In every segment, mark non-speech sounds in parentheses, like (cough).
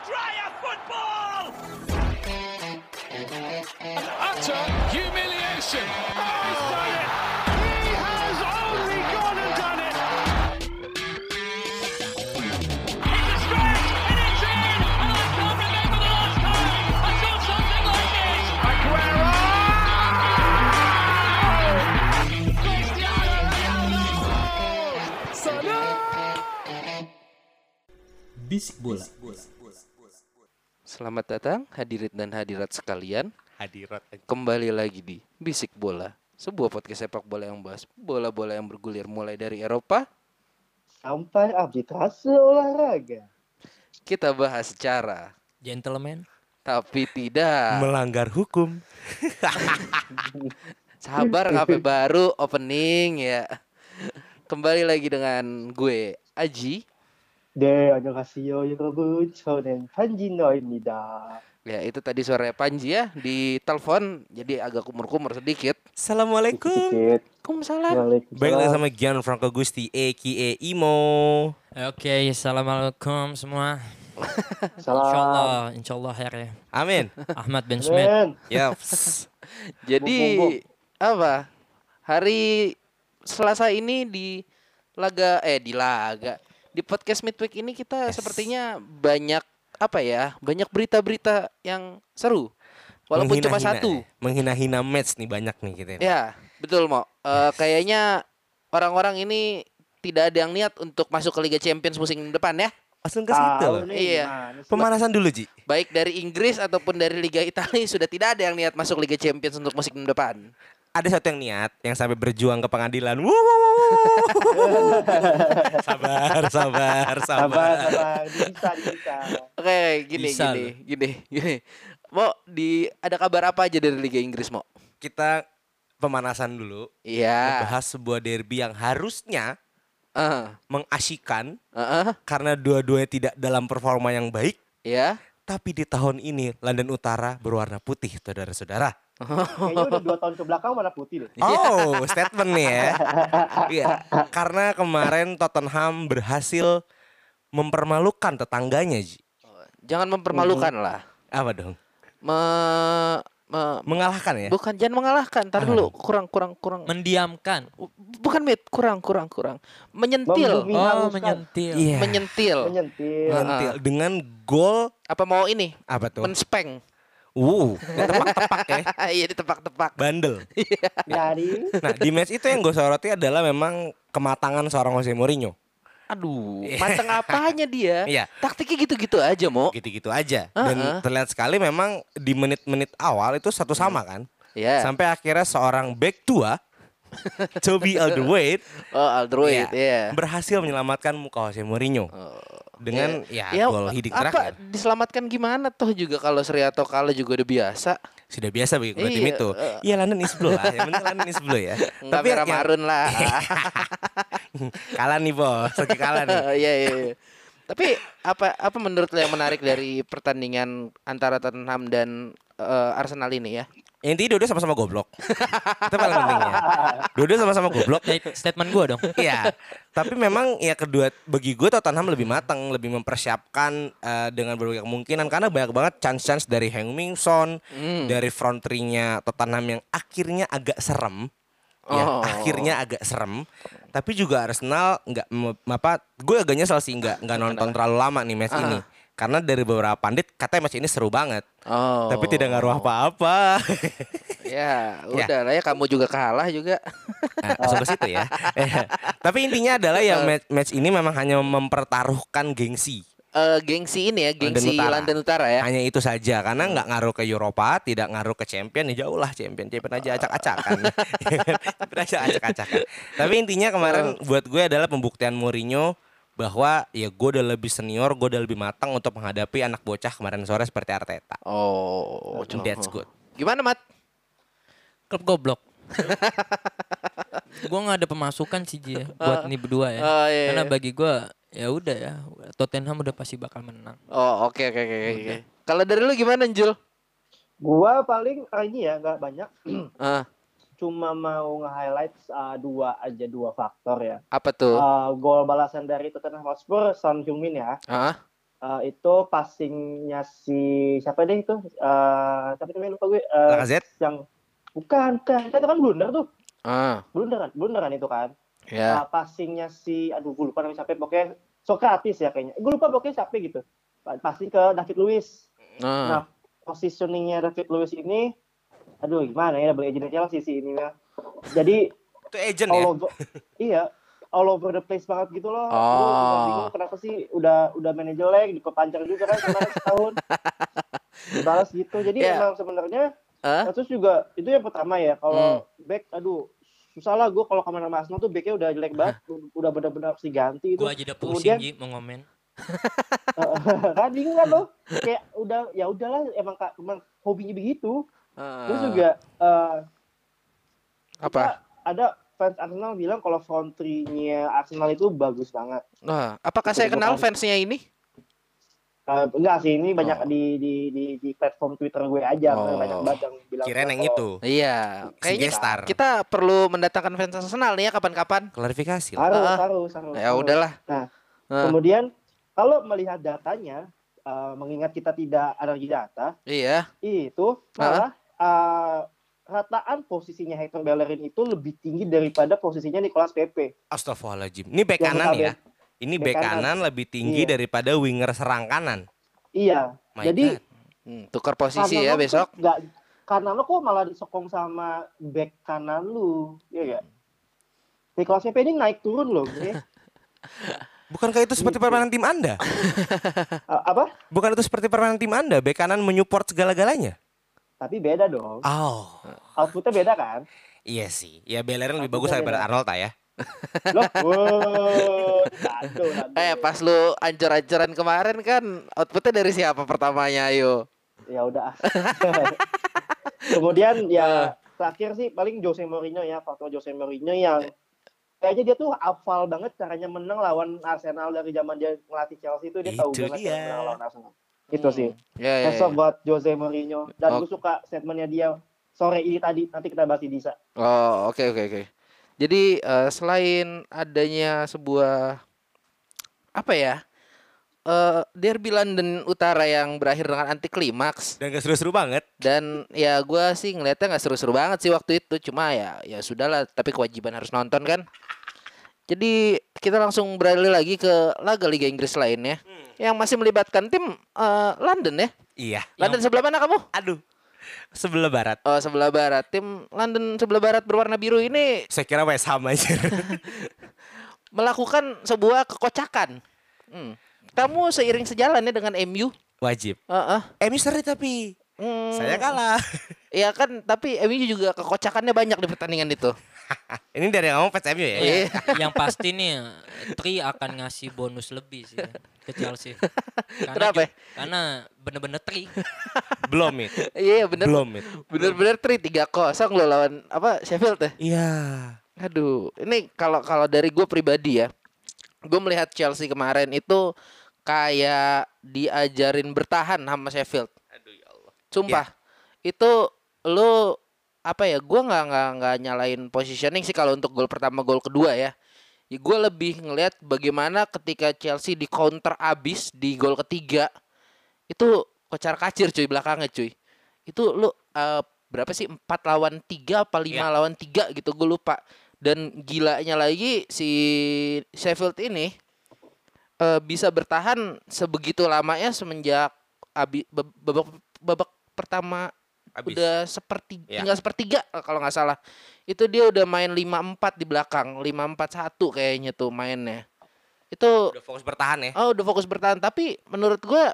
Andrea football! Utter humiliation. Oh, he's done it. He has only gone and done it. It's a stretch and it's in! And I can't remember the last time I saw something like this! Aguero! Cristiano Ronaldo! Bisik bola. Selamat datang hadirin dan hadirat sekalian Hadirat aja. Kembali lagi di Bisik Bola Sebuah podcast sepak bola yang bahas bola-bola yang bergulir mulai dari Eropa sampai arbitrase olahraga. Kita bahas secara Gentleman. Tapi tidak melanggar hukum. (laughs) Sabar HP baru opening ya Kembali lagi dengan gue Aji 네, 안녕하세요, 여러분. 저는 판진너입니다. Ya itu tadi suara Panji ya Di telepon jadi agak kumur-kumur sedikit Assalamualaikum. Sedikit. Waalaikumsalam Baik lagi Waalaikumsalam. sama Gianfranco Gusti aka Imo. Oke, assalamualaikum semua. (laughs) Salam. Insyaallah, insyaallah her ya. Amin. Ahmad Ben Smith. Men, Yaps. (laughs) Jadi Bom, bom, apa? Hari Selasa ini di laga eh di laga di podcast midweek ini kita Yes. sepertinya banyak apa ya? Banyak berita-berita yang seru. Walaupun cuma Menghina-hina satu. ya. Menghina-hina match nih banyak nih kita. ini. Ya, betul Mo. Eh, kayaknya orang-orang ini tidak ada yang niat untuk masuk ke Liga Champions musim depan ya. Langsung ke situ. tahu loh. nih Iya. Pemanasan dulu, Ji. Baik dari Inggris ataupun dari Liga Italia (laughs) sudah tidak ada yang niat masuk Liga Champions untuk musim depan. Ada satu yang niat yang sampai berjuang ke pengadilan. Wuh, wuh, wuh, wuh. (laughs) sabar, sabar, Sabar, sabar. sabar. Bisa, bisa. Oke, gini Bisa gini, gini, gini. Mo, di ada kabar apa aja dari Liga Inggris, Mo? Kita pemanasan dulu. Iya. Bahas sebuah derby yang harusnya Heeh. mengasyikan Heeh. karena dua-duanya tidak dalam performa yang baik. Ya. Tapi di tahun ini London Utara berwarna putih, saudara-saudara. Kayaknya udah dua tahun ke belakang mana putih deh. Oh, (laughs) statement nih ya. Iya, karena kemarin Tottenham berhasil mempermalukan tetangganya, Ji. Jangan mempermalukan lah. Apa dong? Me, me- Mengalahkan ya? bukan jangan mengalahkan. Tar dulu, kurang kurang kurang. Mendiamkan. bukan mit, kurang kurang kurang. Menyentil. Membumi. Oh, menyentil. Iya. Menyentil. Menyentil. Mentil. Dengan gol Apa mau ini? apa tuh? Menspeng. Uh, tepak-tepak ya. (laughs) Iya ditebak-tebak. Bandel. (laughs) Jadi, Nah, di match itu yang gue soroti adalah memang kematangan seorang Jose Mourinho. Aduh, mateng apanya dia? (laughs) Iya. Taktiknya gitu-gitu aja, Mo. Gitu-gitu aja. Dan terlihat sekali memang di menit-menit awal itu satu sama kan. Ya. Sampai akhirnya seorang back tua (laughs) Toby Alderweireld Oh, Iya. ya. berhasil menyelamatkan muka Jose Mourinho dengan ya, gol hidik apa terakhir. diselamatkan gimana toh juga kalau Sri atau kalah juga udah biasa. Sudah biasa bagi kedua tim Iya, itu. Iya London is blue lah. Yang penting London is blue ya. (laughs) Enggak yang- merah marun lah. (laughs) kalah nih bos, lagi kalah nih. Iya iya. iya. Tapi apa apa menurut lo yang menarik dari pertandingan antara Tottenham dan eh, Arsenal ini ya? Intinya dua-dua sama-sama goblok. (laughs) itu paling pentingnya. Dua-dua sama-sama goblok. State- Statement gua dong. (laughs) Iya. Tapi memang ya kedua bagi gue Tottenham lebih matang, lebih mempersiapkan eh, dengan berbagai kemungkinan karena banyak banget chance-chance dari Heung Min Son, Hmm. dari front three-nya Tottenham yang akhirnya agak serem. Ya, Oh. akhirnya agak serem. Tapi juga Arsenal nggak apa gue agak nyesel sih nggak nggak nonton terlalu lama nih match ini. Karena dari beberapa pandit katanya match ini seru banget. Oh. Tapi tidak ngaruh apa-apa. (laughs) Ya, Ya. udah lah ya kamu juga kalah juga. Nah, langsung ke situ ya. (laughs) Tapi intinya adalah ya match, match ini memang hanya mempertaruhkan gengsi. Eh gengsi ini ya, gengsi Utara. London Utara ya. Hanya itu saja karena nggak ngaruh ke Eropa, tidak ngaruh ke champion ya jauh lah champion, champion aja acak-acakan. (laughs) champion aja acak-acakan. Tapi intinya kemarin buat gue adalah pembuktian Mourinho bahwa ya gue udah lebih senior, gue udah lebih matang untuk menghadapi anak bocah kemarin sore seperti Arteta. Oh, And that's good. Gimana, Mat? Klub goblok. gua nggak ada pemasukan sih Ji ya, buat nih berdua ya. Oh, iya, Karena iya. bagi gua ya udah ya, Tottenham udah pasti bakal menang. Oh, oke oke oke oke. Kalau dari lu gimana, Jul? gua paling ah, ini ya nggak banyak. (clears throat) Ah, Cuma mau nge-highlight ah, dua aja dua faktor ya. apa tuh? Ah, gol balasan dari Tottenham Hotspur Son Heung-min ya. Ah, Eh, itu passingnya si siapa deh itu? Eh siapa namanya lupa gue. Eh, Lacazette? yang bukan, bukan. Kan Itu kan blunder tuh. Ah, Blunder kan, blunder kan itu kan. ya. Nah, passingnya si aduh gue lupa namanya siapa pokoknya Socrates ya kayaknya. Gue lupa pokoknya siapa gitu. Passing ke David Luiz. Ah. Nah, positioningnya David Luiz ini aduh gimana ya double agent Chelsea sih ini ya. Jadi Itu agent all ya. over (laughs) iya all over the place banget gitu loh. Oh. Gue juga bingung kenapa sih udah udah main jelek dikepancar juga kan kemarin setahun. (laughs) Dibalas gitu. Jadi Ya. emang sebenarnya Ah? terus juga itu yang pertama ya Hmm. kalau back aduh susah lah gue kalau kemarin sama Arsenal tuh backnya udah jelek banget udah benar-benar harus diganti itu Gua aja udah pusing Kemudian- Ji mau ngomen. kan bingung kan lo kayak udah ya udahlah emang kak emang hobinya begitu Terus juga eh, apa? ada fans Arsenal bilang kalau front three-nya Arsenal itu bagus banget Nah, apakah saya kenal kan. fansnya ini? Eh, enggak sih ini banyak Oh. di, di di di platform Twitter gue aja Oh. banyak banget yang bilang Kirain yang itu. Iya, kayaknya Gestar. kita perlu mendatangkan fans Arsenal nih ya kapan-kapan. Klarifikasi. lah. harus Ah. harus harus Ya udahlah. Nah, Ah, kemudian kalau melihat datanya eh, mengingat kita tidak alergi data iya. itu malah eh, rataan posisinya Hector Bellerin itu lebih tinggi daripada posisinya Nicolas Pepe. Astagfirullahaladzim. Ini back Yang kanan ya. Ini Back back kanan. kanan lebih tinggi Iya. daripada winger serang kanan. Iya. My Jadi God. Hmm, tukar posisi ya besok. tuh Nggak, kanan lo kok malah disokong sama back kanan lu, ya gak? Nicolas Pepe ini naik turun loh, ya. (laughs) Bukankah itu seperti Gitu. permainan tim Anda? (laughs) Apa? Bukan itu seperti permainan tim Anda, back kanan menyupport segala-galanya? Tapi beda dong. Oh. Outputnya beda kan? Iya sih. Ya Bellerin lebih bagus daripada Arnold ya. (laughs) Loh, wow, aduh. Eh, pas lu ancur-ancuran kemarin kan outputnya dari siapa pertamanya ayo? ya udah (laughs) kemudian ya terakhir sih paling Jose Mourinho ya faktor Jose Mourinho yang kayaknya dia tuh hafal banget caranya menang lawan Arsenal dari zaman dia ngelatih Chelsea itu dia tahu Itu banget dia. cara menang lawan Arsenal itu sih Ya, ya, Besok ya. buat Jose Mourinho dan Oh. gue suka statementnya dia sore ini tadi nanti kita bahas di Disa Oh, oke oke oke. Jadi eh, selain adanya sebuah apa ya? eh derby London Utara yang berakhir dengan anti klimaks Dan gak seru-seru banget. dan ya gua sih ngeliatnya nggak seru-seru banget sih waktu itu cuma ya ya sudahlah tapi kewajiban harus nonton kan jadi kita langsung beralih lagi ke laga Liga Inggris lainnya yang masih melibatkan tim eh, London ya Iya. London sebelah mana kamu Aduh. Sebelah barat. oh sebelah barat tim London sebelah barat berwarna biru ini Saya kira West Ham aja. (laughs) melakukan sebuah kekocakan Hmm. kamu seiring sejalan ya dengan MU Wajib. Heeh. MU seri tapi Hmm. saya kalah. (laughs) Iya kan, tapi MU juga kekocakannya banyak di pertandingan itu. (laughs) Ini dari ngomong fans MU ya. Iya. yang pasti nih Tri akan ngasih bonus lebih sih ke Chelsea. Karena Kenapa ya? Karena bener-bener Tri. (laughs) Belum it. Iya bener. Belum it. Bener-bener tri tiga kosong lo lawan apa Sheffield ya. Iya. Aduh, ini kalau kalau dari gue pribadi ya, gue melihat Chelsea kemarin itu kayak diajarin bertahan sama Sheffield. Sumpah, itu lu apa ya? Gua nggak nggak nggak nyalain positioning sih kalau untuk gol pertama, gol kedua ya. Ya gue lebih ngelihat bagaimana ketika Chelsea di counter abis di gol ketiga itu kocar kacir cuy belakangnya cuy. Itu lu eh, berapa sih empat lawan tiga apa lima Ya. lawan tiga gitu gue lupa. Dan gilanya lagi si Sheffield ini eh, bisa bertahan sebegitu lamanya semenjak abi, bab- babak babak pertama Abis. udah seperti Ya. tinggal sepertiga eh, kalau nggak salah itu dia udah main 5-4 di belakang 5-4-1 kayaknya tuh mainnya itu Udah fokus bertahan ya. oh udah fokus bertahan tapi menurut gua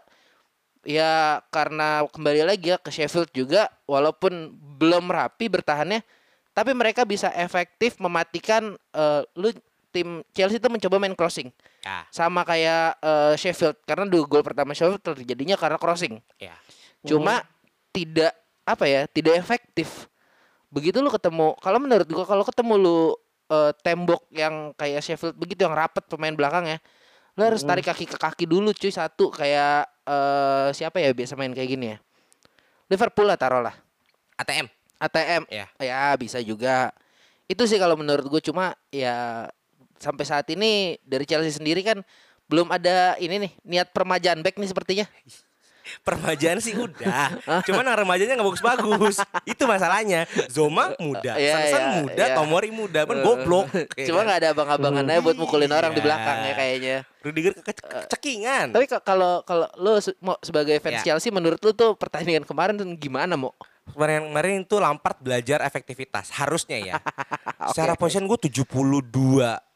ya karena kembali lagi ya ke Sheffield juga walaupun belum rapi bertahannya tapi mereka bisa efektif mematikan eh, lu tim Chelsea itu mencoba main crossing Ya. sama kayak eh, Sheffield karena dua gol pertama Sheffield terjadinya karena crossing Ya. cuma tidak apa ya tidak efektif begitu lu ketemu kalau menurut gua kalau ketemu lu eh, tembok yang kayak Sheffield begitu yang rapet pemain belakang ya lu harus tarik kaki ke kaki dulu cuy satu kayak eh, siapa ya biasa main kayak gini ya Liverpool lah taruh lah ATM. ATM Ya. ya bisa juga itu sih kalau menurut gue cuma ya sampai saat ini dari Chelsea sendiri kan belum ada ini nih niat permajaan back nih sepertinya. Permajaan sih udah. (laughs) Cuman yang remajanya nggak bagus-bagus. Itu masalahnya. Zoma muda, Iya, Sansan iya, muda, iya. Tomori muda, kan goblok. Cuma nggak ada abang-abangan aja buat mukulin orang di Iya. belakang ya kayaknya. Rudiger ke kecekingan. Tapi ka- kalau kalau lo mau sebagai fans Ya. Chelsea menurut lo tuh pertandingan kemarin tuh gimana mau? Kemarin kemarin itu Lampard belajar efektivitas harusnya ya. (laughs) Secara position gue 72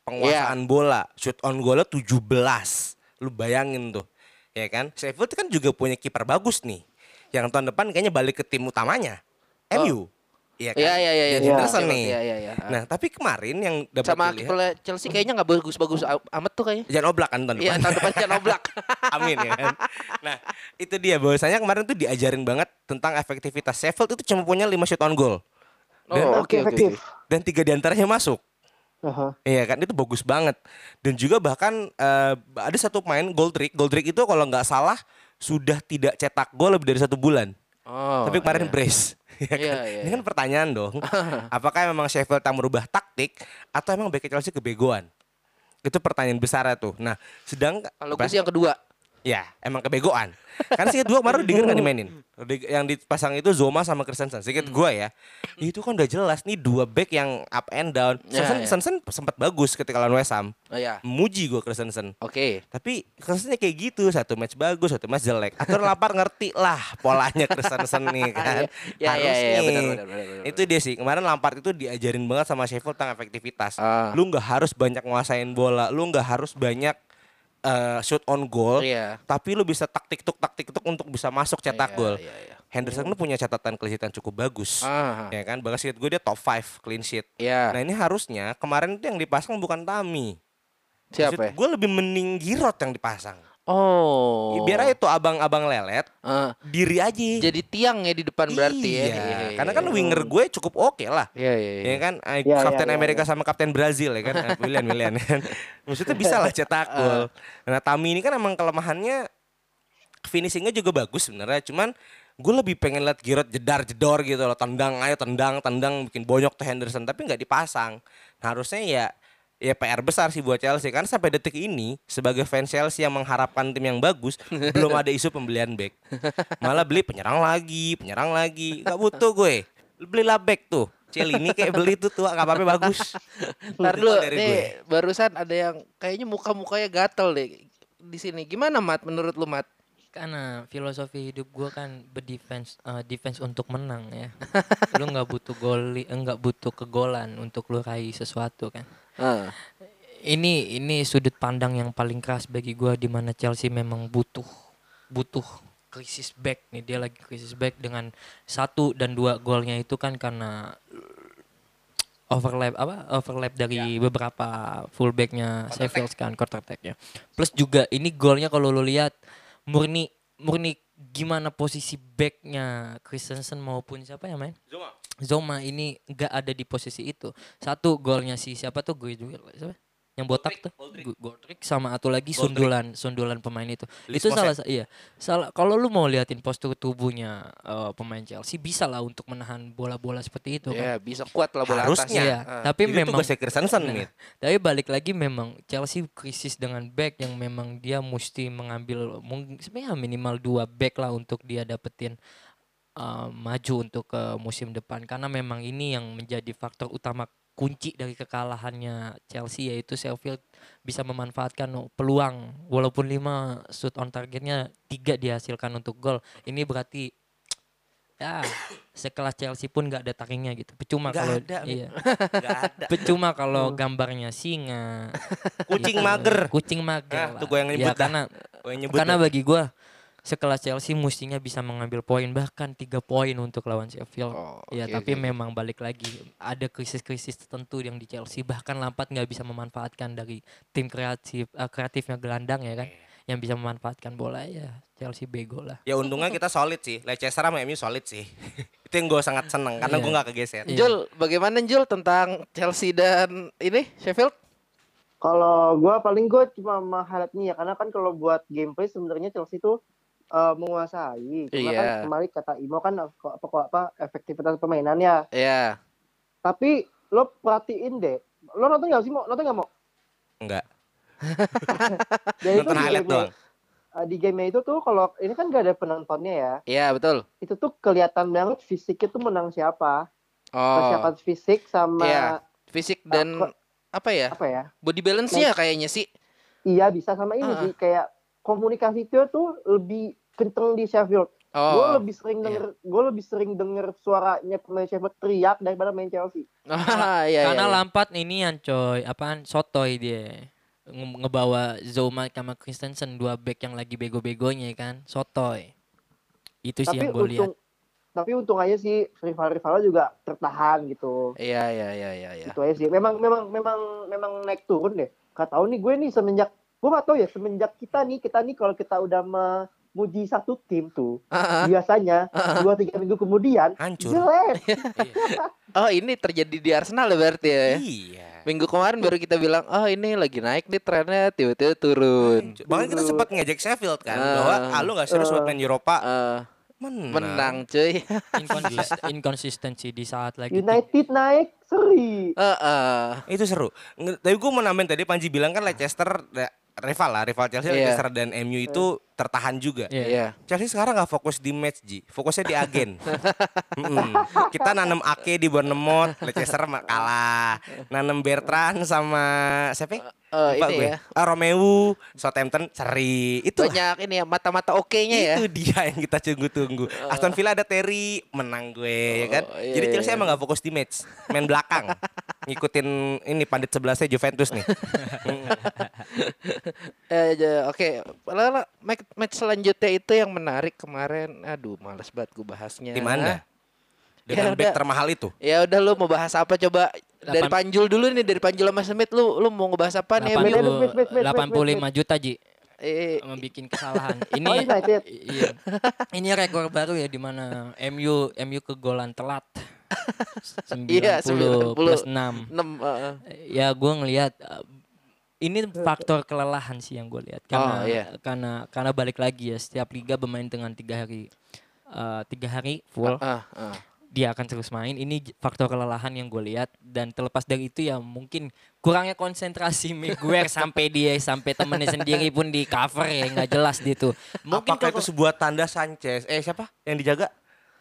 penguasaan bola, shoot on goalnya 17. Lu bayangin tuh. Ya kan? Sheffield kan juga punya kiper bagus nih. Yang tahun depan kayaknya balik ke tim utamanya. MU. Iya kan? Iya iya iya. Dan iya. Henderson nih. Iya iya iya. Nah, tapi kemarin yang dapat sama dilihat kipernya Chelsea kayaknya nggak bagus-bagus a- amat tuh kayaknya. Jan Oblak kan tahun Iya depan. tahun depan Jan Oblak. (laughs) Amin ya kan. Nah, itu dia bahwasanya kemarin tuh diajarin banget tentang efektivitas. Sheffield itu cuma punya 5 shoot on goal. Dan, Oh, oke oke. efektif. dan tiga di antaranya masuk. Aha. Iya kan itu bagus banget. Dan juga bahkan eh, ada satu pemain Goldrick. Goldrick itu kalau nggak salah sudah tidak cetak gol lebih dari satu bulan. Oh. Tapi kemarin iya. brace. (laughs) Ya Iya, kan? iya, Ini kan pertanyaan dong. (laughs) Apakah memang Sheffield tak merubah taktik atau emang Becky Chelsea kebegoan? Itu pertanyaan besar tuh. Nah, sedang Kalau gue sih yang kedua. Ya, emang kebegoan. kan sih dua kemarin Rudiger nggak dimainin. Yang dipasang itu Zoma sama Christensen. Sedikit gua ya. Itu kan udah jelas nih dua back yang up and down. Ya, Christensen, ya. Christensen sempat bagus ketika lawan West Ham. Oh ya. Muji gua Christensen. Oke. Tapi Christensen kayak gitu, satu match bagus, satu match jelek. Atau lapar ngerti lah polanya Christensen nih (laughs) kan. Ya, ya, Harus ya, ya, nih. benar, benar, benar, benar. Itu dia sih. Kemarin Lampard itu diajarin banget sama Sheffield tentang efektivitas. Ah. Lu nggak harus banyak nguasain bola, lu nggak harus banyak eh, shoot on goal Iya. tapi lu bisa taktik tuk taktik tuk untuk bisa masuk cetak Iya, gol. iya, iya. Henderson lu punya catatan clean sheet yang cukup bagus. Ah. Ya kan? Bahkan gue dia top 5 clean sheet. Iya. Nah, ini harusnya kemarin itu yang dipasang bukan Tami. Siapa? ya? Gue lebih mending Giroud yang dipasang. Oh. Biar aja tuh abang-abang lelet Ah, diri aja. jadi tiang ya di depan berarti ya. Iya, Iya, karena iya, kan iya. winger gue cukup oke lah. Iya iya iya. Ya kan, Iya, Kapten iya, iya, Amerika sama Kapten Brazil ya kan, (laughs) William William kan. (laughs) Maksudnya bisa lah cetak gol. Nah Tami ini kan emang kelemahannya finishingnya juga bagus sebenarnya, cuman gue lebih pengen lihat Giroud jedar jedor gitu loh, tendang ayo tendang tendang bikin bonyok tuh Henderson, tapi nggak dipasang. Nah, harusnya ya ya PR besar sih buat Chelsea karena sampai detik ini sebagai fans Chelsea yang mengharapkan tim yang bagus (laughs) belum ada isu pembelian back malah beli penyerang lagi penyerang lagi nggak butuh gue belilah back tuh Celini kayak beli tuh tua nggak apa-apa bagus (laughs) Ntar dulu dari gue. nih barusan ada yang kayaknya muka-mukanya gatel deh di sini. Gimana Mat menurut lu Mat? Karena filosofi hidup gua kan berdefense eh, defense untuk menang ya. (laughs) lu nggak butuh gol, enggak butuh kegolan untuk lu raih sesuatu kan. Ah. Ini ini sudut pandang yang paling keras bagi gua di mana Chelsea memang butuh butuh krisis back nih dia lagi krisis back dengan satu dan dua golnya itu kan karena overlap apa overlap dari beberapa fullbacknya Sheffield kan counter attack-nya. Plus juga ini golnya kalau lu lihat murni murni gimana posisi backnya Christensen maupun siapa ya main Zoma ini nggak ada di posisi itu. Satu golnya si siapa tuh gue juga siapa? Yang botak tuh. Goldrick sama atau lagi Goldrick. sundulan sundulan pemain itu. Itu Mose. salah sa- iya. Salah kalau lu mau liatin postur tubuhnya eh, pemain Chelsea bisa lah untuk menahan bola-bola seperti itu Ya kan. bisa kuat lah bola Harusnya. atasnya. Iya, Ah. tapi itu memang tugasnya Christensen Nah, nih tapi balik lagi memang Chelsea krisis dengan back yang memang dia mesti mengambil mungkin sebenarnya minimal dua back lah untuk dia dapetin uh, maju untuk ke musim depan karena memang ini yang menjadi faktor utama kunci dari kekalahannya Chelsea yaitu Sheffield bisa memanfaatkan peluang walaupun lima shoot on targetnya tiga dihasilkan untuk gol ini berarti (tsk) ya sekelas Chelsea pun nggak ada taringnya gitu percuma kalau iya (laughs) ada Percuma kalau gambarnya singa, (laughs) kucing gitu. mager kucing mager. Nah, lah. tuh gua yang nyebut ya, dah. karena Gue nyebut karena dah. bagi gua sekelas Chelsea mestinya bisa mengambil poin bahkan tiga poin untuk lawan Sheffield. Oh, ya, tapi oke. memang balik lagi ada krisis-krisis tertentu yang di Chelsea bahkan Lampard nggak bisa memanfaatkan dari tim kreatif eh, kreatifnya gelandang ya kan yang bisa memanfaatkan bola ya Chelsea bego lah. ya untungnya kita solid sih Leicester sama MU solid sih (laughs) itu yang gue sangat seneng karena Iya. gue nggak kegeser Iya. Jul, bagaimana Jul tentang Chelsea dan ini Sheffield? Kalau gua paling gua cuma nih ya karena kan kalau buat gameplay sebenarnya Chelsea itu eh, menguasai. Cuma kan Iya. kembali kata Imo kan apa, apa, apa efektivitas permainannya. Ya. Tapi lo perhatiin deh. Lo nonton nggak sih mau? Nonton nggak mau? enggak (laughs) Jadi itu Nonton di highlight game doang. di game itu tuh kalau ini kan gak ada penontonnya ya. Iya betul. Itu tuh kelihatan banget fisiknya tuh menang siapa. Oh. Persiapan fisik sama Iya. Fisik dan kok- apa ya? apa ya? Body balance-nya kayaknya sih. Iya bisa sama ini Ah. sih kayak komunikasi itu tuh lebih kenceng di Sheffield. Gue Oh. lebih sering denger, gue lebih sering denger suaranya pemain Sheffield teriak daripada main Chelsea. (laughs) Ah, iya, Karena iya, iya. Lampard ini yang coy, apaan sotoy dia. Nge- ngebawa Zoma sama Christensen dua back yang lagi bego-begonya kan, sotoy. Itu sih tapi yang gue lihat. untung, tapi untung aja sih rival-rivalnya juga tertahan gitu. Iya iya iya iya iya. Itu aja sih. Memang memang memang memang naik turun deh. Tahu nih gue nih semenjak gue gak tahu ya semenjak kita nih kita nih kalau kita udah memuji satu tim tuh ah. biasanya dua tiga minggu kemudian Hancur. jelek. (laughs) Oh, ini terjadi di Arsenal ya berarti ya. Iya. Minggu kemarin baru kita bilang, "Oh, ini lagi naik nih trennya, tiba-tiba turun." Bahkan kita sempat ngejek Sheffield kan Ah. bahwa ah lu gak serius buat main Eropa Eh, menang. menang, cuy. (laughs) Inkonsist- inkonsistensi di saat lagi United naik seri. Eh, eh. Itu seru. Nge- Tapi gue mau nambahin tadi Panji bilang kan Leicester da- rival lah, rival Chelsea, Iya. Leicester dan MU itu tertahan juga. Iya. Iya. Chelsea sekarang nggak fokus di match Ji, fokusnya di agen. (laughs) Mm-mm. Kita nanam Ake di Bournemouth, Leicester kalah. Nanam Bertrand sama siapa? Lupa ini gue. ya. Ah, Romeu, Southampton, seri. Itu Banyak ini ya mata-mata oke-nya ya. itu dia yang kita tunggu-tunggu. Aston Villa ada Terry, menang gue ya kan. Oh, iya, Jadi iya, Chelsea iya. emang gak fokus di match, main belakang. (laughs) Ngikutin ini pandit sebelasnya Juventus nih. (laughs) Eh, oke. Lalu match, match selanjutnya itu yang menarik kemarin. Aduh, males banget gue bahasnya. di mana? Dengan Ya back udah. termahal itu. Ya udah lu mau bahas apa coba? Dari Delapan- Panjul dulu nih, dari Panjul sama Smith lu lu mau ngebahas apa nih? 80 MU? Wait, wait, wait, wait, 85 juta Ji Eh, membuat kesalahan. (laughs) Oh, Ini United. (laughs) iya. Ini rekor baru ya di mana MU MU kegolan telat. 90 (laughs) Iya, 90. plus 6. 6 eh, Ya gue ngelihat uh, ini faktor kelelahan sih yang gue lihat karena Oh, iya. karena karena balik lagi ya setiap liga bermain dengan tiga hari uh, tiga hari full ah, ah. dia akan terus main ini faktor kelelahan yang gue lihat dan terlepas dari itu ya mungkin kurangnya konsentrasi (laughs) Miguel sampai dia sampai temennya sendiri pun di cover ya nggak jelas gitu mungkin Apakah kalau itu sebuah tanda Sanchez? Eh siapa yang dijaga?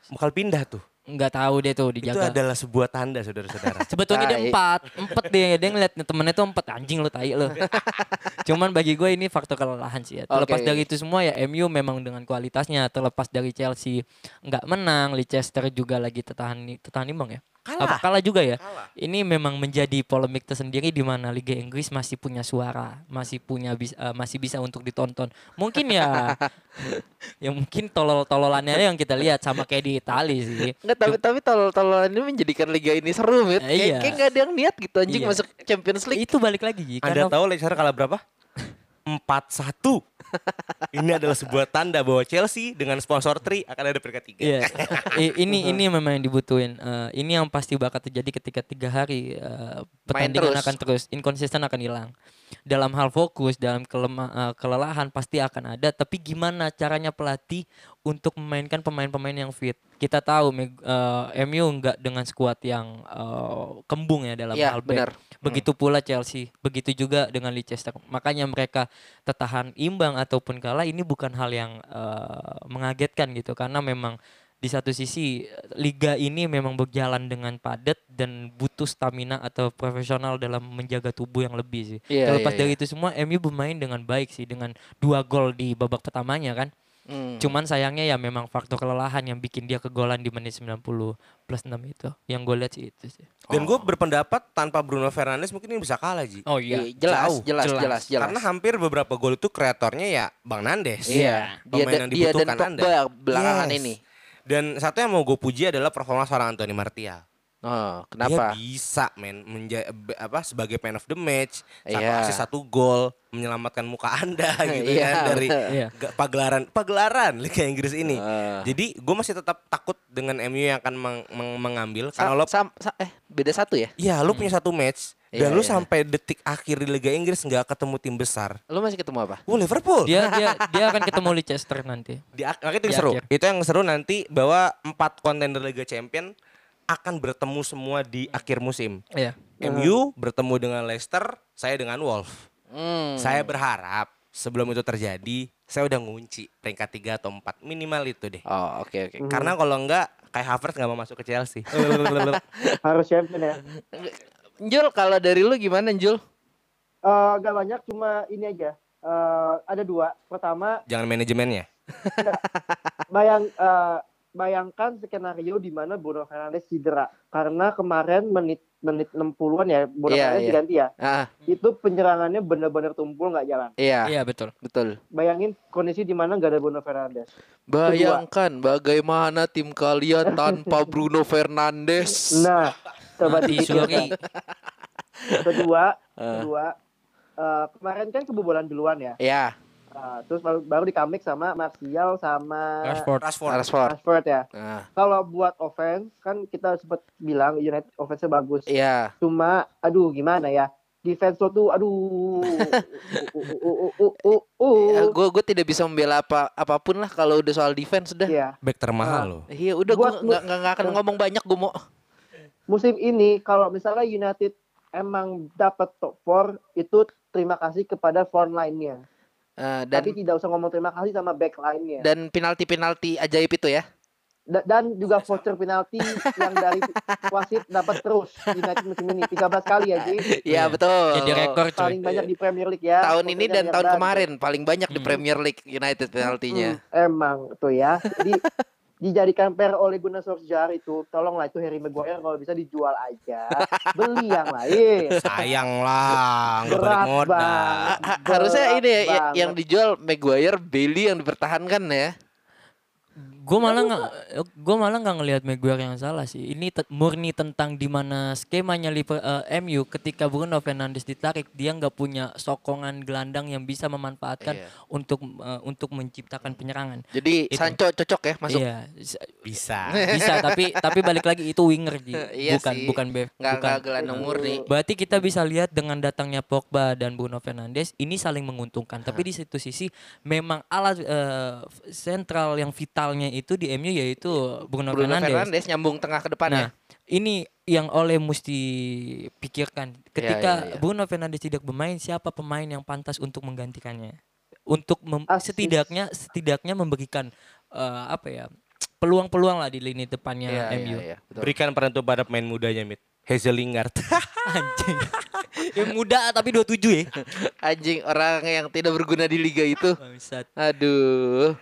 Bakal pindah tuh. Nggak tahu dia tuh Itu dijaga adalah sebuah tanda saudara-saudara. Sebetulnya dia empat, empat dia dia ngeliat temennya tuh empat anjing lu tai lu. (laughs) Cuman bagi gue ini faktor kelelahan sih ya. Terlepas Oke. dari itu semua ya MU memang dengan kualitasnya terlepas dari Chelsea nggak menang, Leicester juga lagi tertahan tertahan imbang ya. Kalah. Apa kalah juga ya? Kalah. Ini memang menjadi polemik tersendiri di mana Liga Inggris masih punya suara, masih punya bis- eh, masih bisa untuk ditonton. Mungkin ya (laughs) ya mungkin tolol-tololannya yang kita lihat sama kayak di Itali sih. Enggak, tapi tapi tolol-tololan ini menjadikan liga ini seru, Mit. Eh, Kayak iya. kayak nggak ada yang niat gitu anjing Iya. masuk Champions League. Itu balik lagi Anda karena tahu Leicester kalah berapa? (laughs) 4-1. Ini adalah sebuah tanda bahwa Chelsea dengan sponsor Tri akan ada peringkat tiga. Iya. I- (laughs) ini ini memang yang dibutuhin. Eh, ini yang pasti bakal terjadi ketika tiga hari eh, pertandingan terus. akan terus inkonsisten akan hilang. Dalam hal fokus, dalam kelema- eh, kelelahan pasti akan ada. Tapi gimana caranya pelatih untuk memainkan pemain-pemain yang fit? Kita tahu eh, MU nggak dengan skuad yang eh, kembung ya dalam Iya, hal back. benar. Begitu pula Chelsea, begitu juga dengan Leicester. Makanya mereka tertahan imbang ataupun kalah ini bukan hal yang eh, mengagetkan gitu karena memang di satu sisi eh, liga ini memang berjalan dengan padat dan butuh stamina atau profesional dalam menjaga tubuh yang lebih sih. Iya, Terlepas iya, dari iya. itu semua MU bermain dengan baik sih dengan dua gol di babak pertamanya kan. Hmm. Cuman sayangnya ya memang faktor kelelahan yang bikin dia kegolan di menit 90 plus 6 itu. Yang gue lihat sih itu sih. Dan gue berpendapat tanpa Bruno Fernandes mungkin ini bisa kalah Ji. Oh Iya, jelas, Jauh, jelas, jelas. jelas, jelas. Karena hampir beberapa gol itu kreatornya ya Bang Nandes. Iya, dia, Pemain da- yang dia dan dibutuhkan Anda. Pogba belakangan Yes. ini. Dan satu yang mau gue puji adalah performa seorang Anthony Martial. Oh, Dia kenapa? bisa men menja- apa sebagai man of the match, satu Iya. asis satu gol, menyelamatkan muka Anda (laughs) gitu Iya, kan dari Iya. ga- pagelaran pagelaran (laughs) Liga Inggris ini. Eh. Jadi gue masih tetap takut dengan MU yang akan meng- meng- mengambil Sa- karena lo sam- sa- eh beda satu ya? Iya, lu punya satu match dan Iya, lu iya. sampai detik akhir di Liga Inggris nggak ketemu tim besar. Lu masih ketemu apa? Oh, Liverpool. Dia dia dia akan ketemu Leicester nanti. Di ak- makanya itu Di yang seru. akhir. Itu yang seru nanti bahwa empat kontender Liga Champion akan bertemu semua di akhir musim. Iya. MU bertemu dengan Leicester, saya dengan Wolf. Hmm. Saya berharap sebelum itu terjadi, saya udah ngunci peringkat 3 atau 4 minimal itu deh. Oh, oke oke. Karena kalau enggak kayak Havertz nggak mau masuk ke Chelsea. (laughs) Harus champion ya. Jul, kalau dari lu gimana, Jul? Eh, gak banyak, cuma ini aja. Eh, ada dua. Pertama, Jangan manajemennya. bayang eh, bayangkan skenario di mana Bruno Fernandes cedera. Karena kemarin menit menit 60-an ya Bruno Iya, Fernandes iya. diganti ya. Ah, Itu penyerangannya benar-benar tumpul nggak jalan. iya, Iya betul. betul. Bayangin kondisi di mana nggak ada Bruno Fernandes. Bayangkan bagaimana tim kalian (laughs) tanpa Bruno Fernandes. Nah, coba dipikirkan. Kedua, kedua eh, kemarin kan kebobolan duluan ya. Ya, Nah, terus baru, baru di comeback sama Martial sama Rashford. Rashford. Rashford. Rashford ya. Nah, Kalau buat offense kan kita sempat bilang United offense-nya bagus. iya. Cuma aduh gimana ya? Defense lo tuh aduh. uh, uh, uh, uh, uh, uh, Ya, uh. gue gue tidak bisa membela apa apa pun lah kalau udah soal defense udah. Iya. Back termahal Ah. loh. Iya, udah gue nggak nggak nggak akan ngomong banyak gue mau. Musim ini kalau misalnya United emang dapat top 4 itu terima kasih kepada front line-nya. Eh, dan Tapi tidak usah ngomong terima kasih sama back line-nya. dan penalti penalti ajaib itu ya. Da- dan juga voucher penalti yang dari (laughs) wasit dapat terus United musim ini 13 kali ya Ji. Iya betul. Jadi rekor coy. Paling banyak di Premier League ya. tahun ini dan tahun kemarin paling banyak di Hmm. Premier League United penaltinya. Hmm, emang tuh ya. Jadi (laughs) dijadikan per oleh Gunnar Solskjaer itu tolonglah itu Harry Maguire kalau bisa dijual aja. Beli yang lain. Sayang lah, berat banget. Ha- ha- harusnya ini ya, ya- yang dijual Maguire, Bailey yang dipertahankan ya. Gue malah nggak, gue malah nggak ngelihat Maguire yang salah sih. Ini te- murni tentang di mana skemanya Liver, eh, MU ketika Bruno Fernandes ditarik, dia nggak punya sokongan gelandang yang bisa memanfaatkan Iya. untuk eh, untuk menciptakan penyerangan. Jadi Itu. Sancho cocok ya masuk. Iya, Bisa. bisa tapi tapi balik lagi itu winger Ji. (laughs) Iya bukan sih. bukan back. Nggak bukan. nggak gelandang murni. Berarti kita bisa lihat dengan datangnya Pogba dan Bruno Fernandes ini saling menguntungkan. Tapi di satu sisi memang alat eh, sentral yang vitalnya itu di MU yaitu Bruno, Bruno Fernandes. Fernandes nyambung tengah ke depan Nah, ya. ini yang oleh mesti pikirkan. Ketika iya, iya. Bruno Fernandes tidak bermain, siapa pemain yang pantas untuk menggantikannya? Untuk mem- Asis. setidaknya setidaknya memberikan eh, apa ya? peluang-peluang lah di lini depannya Iya, MU. iya, iya, betul. Berikan peran itu pada pemain mudanya, Mit. Hazel Lingard. (laughs) Anjing. yang muda tapi 27 ya. (laughs) Anjing orang yang tidak berguna di liga itu. Aduh.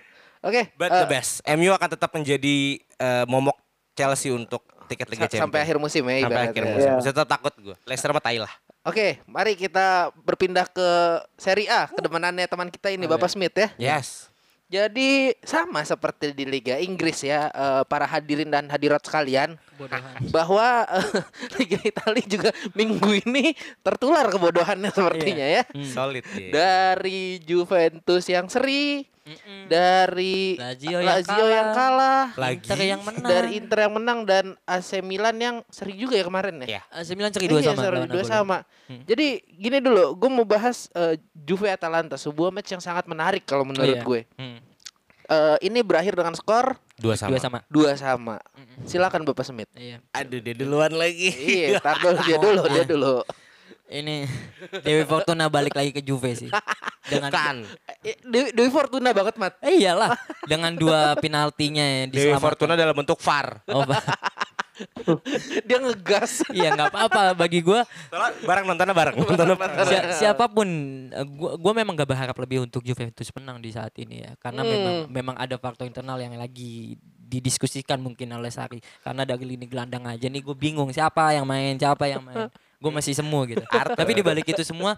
Oke, But eh, the best. MU akan tetap menjadi eh, momok Chelsea untuk tiket Liga Champions. sampai akhir musim ya Sampai akhir musim. Iya. Saya tetap takut gue. Leicester mah tai lah. Oke, mari kita berpindah ke Serie A, kedemanannya teman kita ini Bapak Smith ya. Yes. Jadi sama seperti di Liga Inggris ya, eh, para hadirin dan hadirat sekalian, Bodohan. bahwa (laughs) Liga Italia juga minggu ini tertular kebodohannya sepertinya ya. Hmm. Solid ya. Dari Juventus yang seri, Mm-mm. dari Lazio yang Lazio yang kalah, Lagi. Inter yang menang. dari Inter yang menang dan AC Milan yang seri juga ya kemarin ya. Iya. AC Milan seri dua Iya, sama. seri dua sama. Hmm. Jadi gini dulu, gue mau bahas eh, Juve Atalanta, sebuah match yang sangat menarik kalau menurut Iya. gue. Hmm. Eh, ini berakhir dengan skor Dua sama. Dua sama. dua sama. Silakan Bapak Smith. Iya. Aduh dia duluan lagi. iya, tar (laughs) dulu dia dulu, dia dulu. Ini (laughs) Dewi Fortuna balik lagi ke Juve sih. Dengan Kan. Eh, Dewi, Dewi Fortuna banget, Mat. Eh, iyalah dengan dua penaltinya yang Dewi diselamatkan. Fortuna dalam bentuk VAR. Oh, (laughs) Dia ngegas. iya nggak apa-apa bagi gua Soalnya bareng nontonnya bareng. Nontonnya bareng. si- siapa pun eh, gua gua memang gak berharap lebih untuk Juventus menang di saat ini ya karena Hmm. memang memang ada faktor internal yang lagi didiskusikan mungkin oleh Sari karena dari lini gelandang aja nih gue bingung siapa yang main siapa yang main gue masih semu gitu. (laughs) Tapi di balik itu semua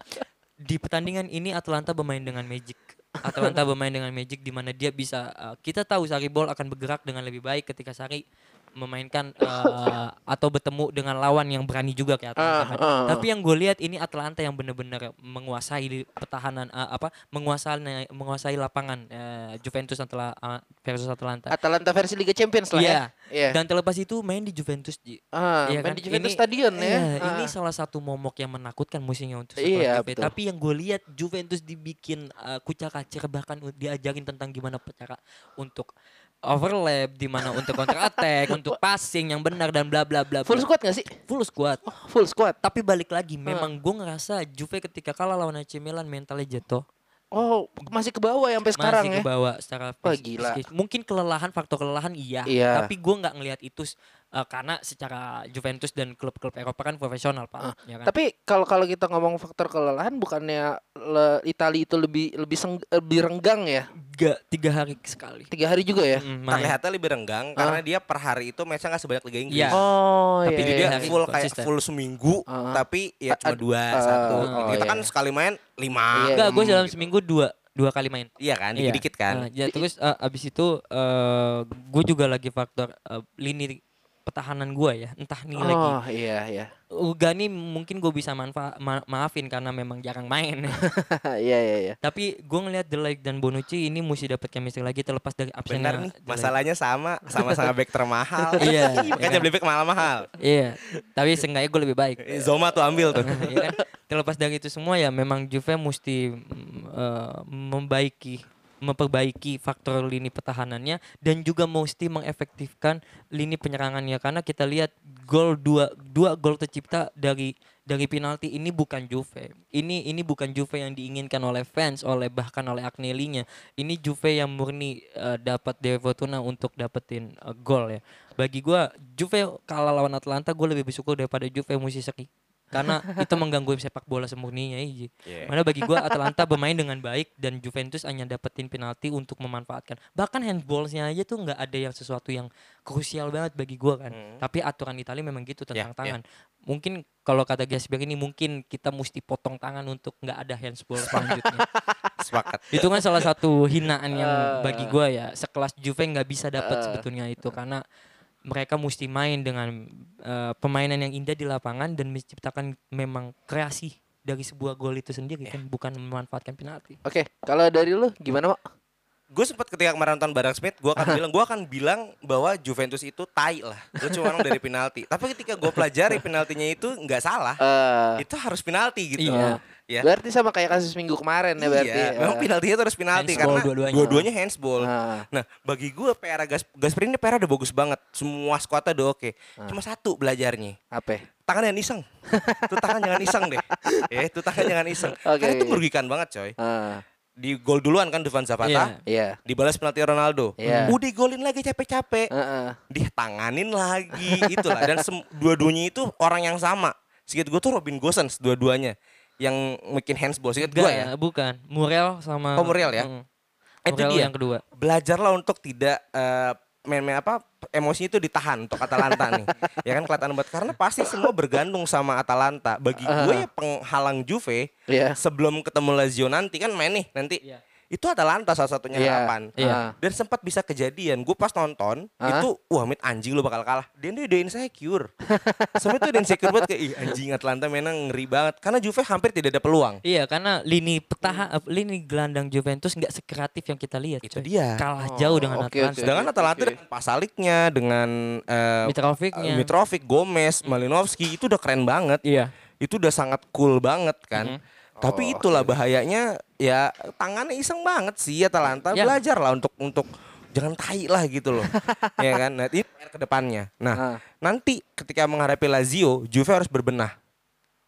di pertandingan ini Atlanta bermain dengan Magic. Atlanta bermain dengan Magic di mana dia bisa eh, kita tahu Sari Ball akan bergerak dengan lebih baik ketika Sari memainkan eh, atau bertemu dengan lawan yang berani juga kayak Atlanta. Ah, ah. Tapi yang gue lihat ini Atlanta yang benar-benar menguasai di pertahanan eh, apa menguasai menguasai lapangan eh, Juventus Atla, eh, versus Atlanta. Atalanta versi Liga Champions lah Iya. ya. Iya. Dan terlepas itu main di Juventus Ji. Ah, Iya main kan? di Juventus Ini- Stadion ya. Iya, Ah. ini salah satu momok yang menakutkan musimnya untuk Iya. Tapi yang gue lihat Juventus dibikin uh, kucak kacir bahkan diajarin tentang gimana cara untuk overlap, di mana untuk counter attack, (laughs) untuk passing yang benar dan bla bla bla. Full squad gak sih? Full squad. Full squad. Tapi balik lagi, memang gue ngerasa Juve ketika kalah lawan AC Milan mentalnya jatuh. Oh, masih ke bawah ya sampai sekarang masih ya. ke bawah secara Wah, fis- gila. psikis. Mungkin kelelahan, faktor kelelahan iya. Iya. Tapi gue nggak ngelihat itu uh, karena secara Juventus dan klub-klub Eropa kan profesional pak. ya kan? Tapi kalau kalau kita ngomong faktor kelelahan bukannya le, Italia itu lebih lebih seng- lebih renggang ya? Tiga, tiga hari sekali. Tiga hari juga ya? Mm. Terlihatnya lebih renggang karena dia per hari itu matchnya nggak sebanyak Liga Inggris. Iya. Oh, Tapi iya, Jadi iya. dia hari full kayak konsisten. full seminggu, Ah. tapi ya cuma Ad- dua ah, satu. oh, Kita iya. kan sekali main lima. Iya. Enggak, gue enam dalam gitu. seminggu dua dua kali main. Iya kan, Iya. dikit-dikit kan. Nah, ya, terus uh, abis itu uh, gue juga lagi faktor uh, lini pertahanan gue ya, entah nih lagi. Oh, iya iya. Ugani mungkin gue bisa manfa ma- maafin karena memang jarang main. (laughs) Iya iya iya. Tapi gue ngelihat De Ligt dan Bonucci ini mesti dapat chemistry lagi terlepas dari Benar absennya. nih, masalahnya sama, sama-sama back termahal. (laughs) Iya. (laughs) Makanya beli back mahal-mahal. Iya, tapi seenggaknya gue lebih baik. Eh, Zoma tuh ambil tuh. Iya kan? Terlepas dari itu semua ya memang Juve mesti eh, membaiki memperbaiki faktor lini pertahanannya dan juga mesti mengefektifkan lini penyerangannya karena kita lihat gol dua dua gol tercipta dari dari penalti ini bukan Juve. Ini ini bukan Juve yang diinginkan oleh fans, oleh bahkan oleh Agnelli-nya. Ini Juve yang murni eh, dapat dari Fortuna untuk dapetin eh, gol ya. Bagi gua Juve kalah lawan Atlanta gue lebih bersyukur daripada Juve mesti seri karena (laughs) itu mengganggu sepak bola semurninya iya. Iya. Mana bagi gua Atalanta bermain dengan baik dan Juventus hanya dapetin penalti untuk memanfaatkan. Bahkan handballsnya aja tuh nggak ada yang sesuatu yang krusial banget bagi gua kan. Hmm. Tapi aturan Italia memang gitu Ya, tentang tangan. Mungkin kalau kata Gasper ini mungkin kita mesti potong tangan untuk nggak ada handsball selanjutnya. (laughs) Sepakat. itu kan salah satu hinaan yang Eh. bagi gua ya sekelas Juve nggak bisa Eh. dapat sebetulnya itu karena mereka mesti main dengan eh, permainan yang indah di lapangan dan menciptakan memang kreasi dari sebuah gol itu sendiri kan bukan memanfaatkan penalti. Oke, kalau dari lu gimana, Mak? Gue sempat ketika kemarin nonton bareng Smith, gue akan (laughs) bilang, gue akan bilang bahwa Juventus itu tai lah. Lu cuma dari penalti. Tapi ketika gue pelajari penaltinya itu nggak salah. Eh, Itu harus penalti gitu. Iya. Ya. berarti sama kayak kasus minggu kemarin ya berarti. Iya, memang Eh, penaltinya itu harus penalti Handsball karena dua-duanya. dua-duanya handsball. Ah. Nah, bagi gue PR Gas Gasper ini PR udah bagus banget. Semua skuadnya udah oke. Cuma satu belajarnya. apa? Tangan jangan iseng. Tuh tangan jangan iseng deh. (laughs) Ya, itu tangan jangan iseng. Oke, Karena itu merugikan banget, coy. Ah, Di gol duluan kan Dufan Zapata. Iya. iya. Dibalas penalti Ronaldo. Iya. Udah golin lagi capek-capek. Heeh. Ditanganin lagi (laughs) itulah dan sem- dua-duanya itu orang yang sama. Sedikit gue tuh Robin Gosens dua-duanya yang bikin handsball. Sedikit gue Enggak ya. bukan. Muriel sama Oh, Muriel ya? Mm. Itu Muriel dia. yang kedua. belajarlah untuk tidak eh, main-main apa emosinya itu ditahan untuk Atalanta nih. (laughs) Ya kan kelihatan banget. Karena pasti semua bergantung sama Atalanta. Bagi gue ya penghalang Juve Iya. sebelum ketemu Lazio nanti kan main nih nanti. Iya. Itu Atalanta salah satunya Iya. harapan Iya. Ah. dan sempat bisa kejadian gue pas nonton Ah. itu wah mit anjing lu bakal kalah dia dia udah insecure sampai itu udah insecure banget kayak ih anjing Atalanta mainnya ngeri banget karena Juve hampir tidak ada peluang Iya, karena lini petahan lini gelandang Juventus nggak sekreatif yang kita lihat. Itu coy. dia. Kalah jauh dengan oke, Atalanta. oke. sedangkan Atalanta oke. dengan Pasaliknya dengan eh, Mitrovicnya. Mitrovic, Gomez, Malinowski itu udah keren banget. Iya. Itu udah sangat cool banget kan. Tapi Oh, itulah bahayanya ya tangannya iseng banget sih Atalanta. Ya. Belajar lah untuk untuk jangan tai lah gitu loh. (laughs) ya kan? Nah, ini PR ke depannya. Nah, Ah. nanti ketika menghadapi Lazio, Juve harus berbenah.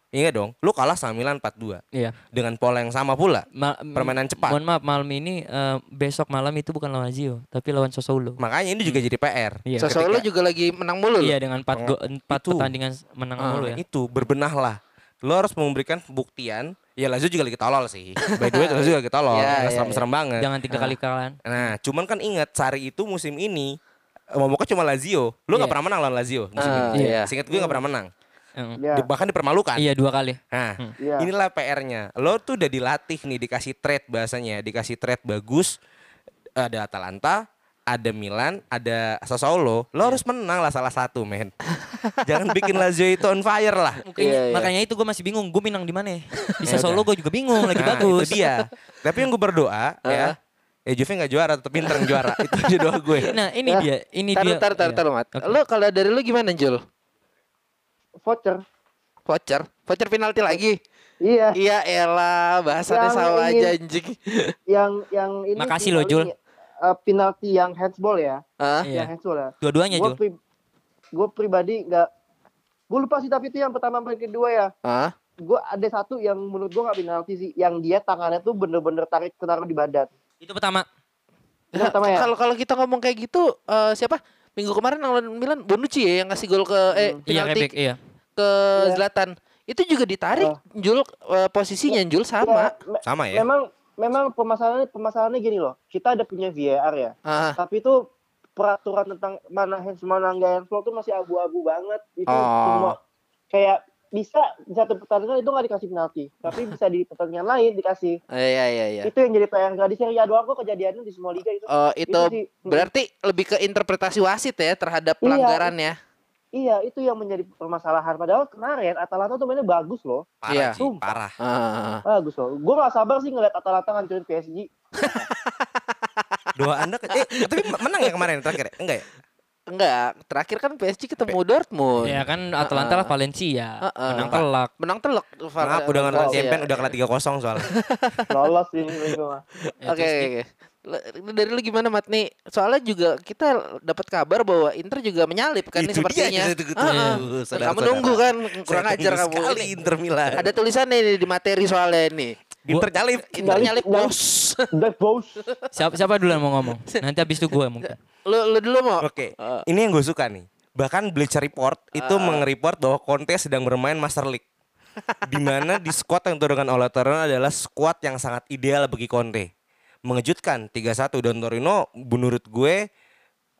Iya dong, lu kalah sama Milan 4-2 Iya. dengan pola yang sama pula. Ma- Permainan cepat. Mohon maaf malam ini eh, besok malam itu bukan lawan Lazio, tapi lawan Sassuolo. Makanya ini juga jadi PR. Iya. Sassuolo Ketika- juga lagi menang mulu loh. Iya dengan 4 go- empat Itu. pertandingan menang Ah, mulu ya. Itu berbenah lah. Lo harus memberikan pembuktian. Ya Lazio juga lagi tolol sih. (laughs) By the way Lazio juga lagi tolol. Ya, iya, serem-serem banget. Jangan tiga kali kalahan. Nah, cuman kan ingat Sari itu musim ini eh, momoknya cuma Lazio. Lu nggak Iya. pernah menang lawan Lazio musim Ah, ini. iya. Seingat gue nggak pernah menang. Heeh. Iya. Di- bahkan dipermalukan. Iya dua kali. Nah, Iya. inilah PR-nya. Lo tuh udah dilatih nih dikasih trade bahasanya, dikasih trade bagus. Ada Atalanta, ada Milan, ada Sassuolo. Lo harus menang lah salah satu, men. (laughs) Jangan bikin Lazio itu on fire lah. Mungkin Iya, iya. makanya itu gue masih bingung. Gue menang di mana? ya? Di Sassuolo gue juga bingung. Lagi Nah, bagus. Itu dia. Tapi yang gue berdoa ya, eh Juve nggak juara, tetap pinter yang juara. itu aja doa gue. (laughs) Nah ini dia. Ini Tar, dia. tar, tar, Iya. tar, Mat. Oke. Lu kalau dari lu gimana, Jul? voucher. Voucher? Voucher penalti lagi? Iya, Iya elah, bahasannya Yang ingin- aja anjing. yang yang ini Makasih paling Jul. Eh, penalti yang handsball ya, Iya. yang handsball ya. Dua-duanya Jul. pri gue pribadi nggak, gue lupa sih tapi itu yang pertama sama yang kedua ya. ah. Gue ada satu yang menurut gue nggak penalti sih, yang dia tangannya tuh bener-bener tarik taruh di badan. Itu pertama. Itu pertama ya. Kalau kalau kita ngomong kayak gitu eh, siapa? Minggu kemarin lawan Milan Bonucci ya yang ngasih gol ke eh Hmm. Iya, penalti Rebek, iya. ke Iya. Zlatan. Itu juga ditarik Oh. Jul eh, posisinya Jul sama. Ya, Sama ya. memang memang permasalahannya permasalahannya gini loh. Kita ada punya VAR ya, Ah, tapi itu peraturan tentang mana hands mana nggak handsball tuh masih abu-abu banget. Itu Oh. semua kayak bisa di satu pertandingan itu nggak dikasih penalti, tapi bisa di pertandingan lain dikasih. iya iya iya. Itu yang jadi PR nggak di Serie A doang kok kejadiannya di semua liga itu. Oh, itu sih, berarti lebih ke interpretasi wasit ya terhadap Iya. pelanggaran ya. Iya, itu yang menjadi permasalahan. Padahal kemarin Atalanta tuh mainnya bagus loh. Parah Iya. sih, parah. Ah. Bagus loh. Gue gak sabar sih ngeliat Atalanta ngancurin PSG. Doa Anda ke eh tapi menang ya kemarin terakhir ya? Enggak ya? Enggak, terakhir kan PSG ketemu Dortmund. Ya kan Atalanta lah Valencia. Heeh. Menang telak. Menang telak. Maaf udah Valencia. champion udah kalah 3-0 soalnya. Lolos ini itu mah. Ya, Oke, terus Dari lu gimana Mat nih? Soalnya juga kita dapat kabar bahwa Inter juga menyalip kan nih Itu dia, sepertinya. itu, itu, itu. Ah. Tuh, saudara-saudara. Kamu nunggu kan, kurang Saya ajar kamu. Sekali Ini Inter Milan. Ada tulisannya nih di materi soalnya ini. Inter nyalip. Inter Nyalip, bos. Bows. Siapa siapa dulu yang mau ngomong? Nanti habis itu gue mungkin. lu, lu dulu mau? Oke, Ah. ini yang gue suka nih. Bahkan Bleacher Report itu mengereport bahwa Conte sedang bermain Master League. di mana di squad yang diturunkan oleh Torino adalah squad yang sangat ideal bagi Conte. Mengejutkan 3-1 dan Torino menurut gue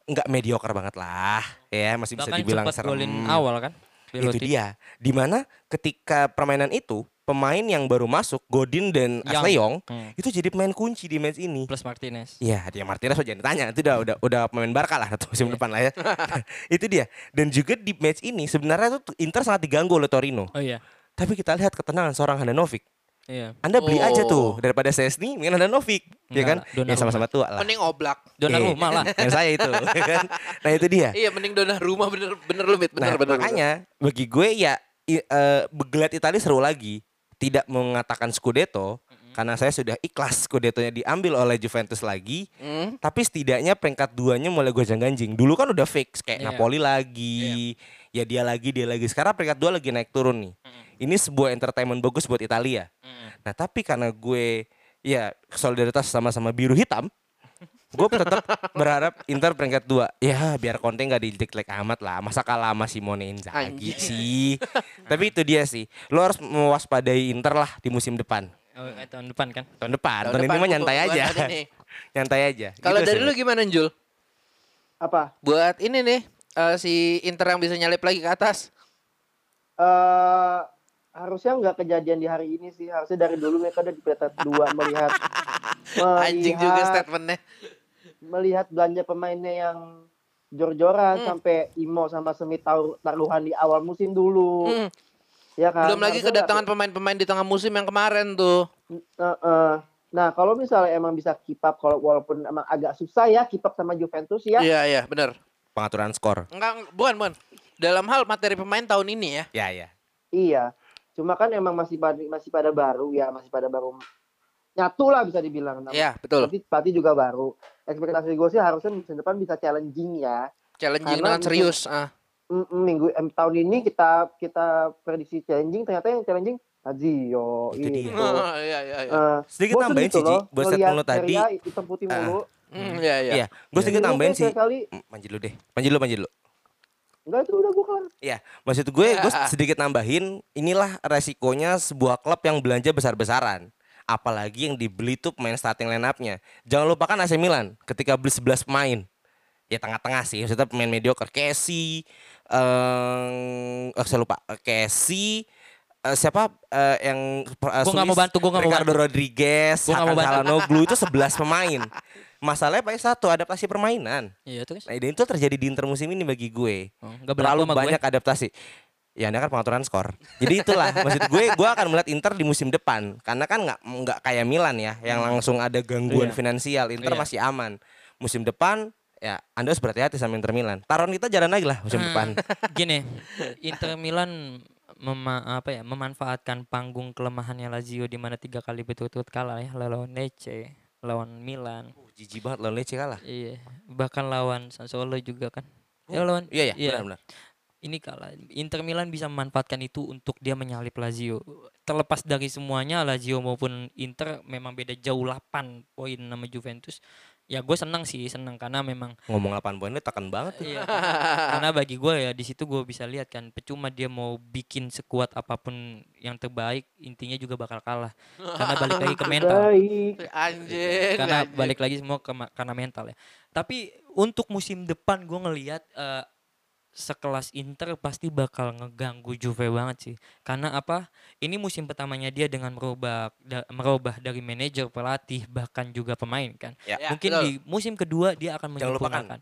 nggak mediocre banget lah ya masih bisa Bahkan dibilang cepat serem golin awal kan. itu dia di mana ketika permainan itu pemain yang baru masuk Godin dan Young Hmm. itu jadi pemain kunci di match ini Plus Martinez. Iya, dia Martinez aja jangan ditanya. Itu udah udah udah pemain Barca lah atau musim depan lah ya. (laughs) itu dia. Dan juga di match ini sebenarnya tuh Inter sangat diganggu oleh Torino. Oh iya. Tapi kita lihat ketenangan seorang Handanovic. Iya. Anda beli aja Oh. tuh daripada Sesni dengan Handanovic, ya Enggak kan? lah, Donnarumma. Ya sama-sama tua lah. Mending oblak. Donnarumma Oke. lah. (laughs) Yang saya itu, (laughs) ya kan? Nah, itu dia. Iya, mending dona rumah bener bener lu Mit. Nah, bener bener. makanya bagi gue ya i- eh, begelat Italia seru lagi. Tidak mengatakan Scudetto karena saya sudah ikhlas Scudetto-nya diambil oleh Juventus lagi. Hmm? Tapi setidaknya peringkat duanya mulai gonjang ganjing. Dulu kan udah fix kayak Iya. Napoli lagi, ya dia lagi dia lagi. Sekarang peringkat dua lagi naik turun nih. Ini sebuah entertainment bagus buat Italia. Nah tapi karena gue ya solidaritas sama-sama biru hitam, gue tetap berharap Inter peringkat dua. Ya biar Conte nggak dijelek-jelek amat lah. Masa kalah sama Simone Inzaghi sih. tapi itu dia sih. Lo harus mewaspadai Inter lah di musim depan. Oh, eh, tahun depan kan. Tahun depan. Tahun Tahun, ini depan mah nyantai aja. ini. (laughs) nyantai aja. Kalau Gitu dari sih. lu gimana Jul? Apa? Buat ini nih eh, si Inter yang bisa nyalip lagi ke atas. eh harusnya nggak kejadian di hari ini sih. Harusnya dari dulu mereka udah di peringkat dua melihat (laughs) Anjing juga melihat statementnya. melihat belanja pemainnya yang jor-joran Hmm. sampai Imo sama Semi taruh taruhan di awal musim dulu. Hmm. Ya kan? Belum lagi Harusnya kedatangan nggak- pemain-pemain di tengah musim yang kemarin tuh. Eh, eh. Nah, kalau misalnya emang bisa keep up kalau walaupun emang agak susah ya keep up sama Juventus ya. Iya iya benar. pengaturan skor. Enggak bukan bukan. Dalam hal materi pemain tahun ini ya. Ya ya. Iya. Cuma kan emang masih pada masih pada baru ya, masih pada baru nyatu lah bisa dibilang. Nah, Iya betul. Pelatih juga baru. Ekspektasi gue sih harusnya musim depan bisa challenging ya. Challenging Karena dengan serius. Ah. Minggu em, tahun ini kita kita prediksi challenging ternyata yang challenging Lazio Itu dia. gitu. Oh, iya iya iya. Eh, Sedikit gitu sih, Buat statement lu tadi. Hitam putih Ah. mulu. Hmm, iya iya. Iya, gue sedikit Dulu nambahin kayak sih. sekali Mm, Manjil lu deh. Manjil lu, manjil lu. Enggak itu udah gue kelar. Iya, maksud gue, gue (laughs) sedikit nambahin, inilah resikonya sebuah klub yang belanja besar-besaran. Apalagi yang dibeli tuh pemain starting line up-nya. Jangan lupakan AC Milan ketika beli 11 pemain. Ya tengah-tengah sih, maksudnya pemain mediocre. Casey, eh oh, saya lupa, Casey, eh, siapa eh, yang uh, Gua nggak mau bantu, gua nggak mau Ricardo Rodriguez, Gua Hakan mau bantu. Itu 11 pemain. (laughs) Masalahnya paling satu adaptasi permainan. Iya terus. Nah, itu terjadi di Inter musim ini bagi gue Oh, berlaku terlalu sama gue. banyak adaptasi. Ya, ini kan pengaturan skor. Jadi itulah (laughs) maksud gue, gue akan melihat Inter di musim depan karena kan nggak nggak kayak Milan ya, yang langsung ada gangguan Iya. finansial. Inter Iya. masih aman. Musim depan ya Anda harus berhati-hati sama Inter Milan. Taruhan kita jalan lagi lah musim Hmm. depan. (laughs) Gini, Inter Milan mema apa ya memanfaatkan panggung kelemahannya Lazio di mana tiga kali betul-betul kalah ya lawan Lecce, lawan Milan. Oh, jijik banget lawan Lecce kalah. Iya, bahkan lawan Sassuolo juga kan. Ya lawan Iya ya, benar benar. ini kalah. Inter Milan bisa memanfaatkan itu untuk dia menyalip Lazio. Terlepas dari semuanya Lazio maupun Inter memang beda jauh 8 poin sama Juventus. Ya gue senang sih, senang karena memang Ngomong 8 poin itu tekan banget tuh. Iya. Karena bagi gue ya di situ gue bisa lihat kan percuma dia mau bikin sekuat apa pun yang terbaik intinya juga bakal kalah. Karena balik lagi ke mental. Anjing. Karena balik lagi semua ke karena mental ya. Tapi untuk musim depan gue ngelihat eh, sekelas Inter pasti bakal ngeganggu Juve banget sih. Karena apa? Ini musim pertamanya dia dengan merubah da- merubah dari manajer, pelatih bahkan juga pemain kan. Ya. Ya, Mungkin betul. di musim kedua dia akan lupakan, menyempurnakan.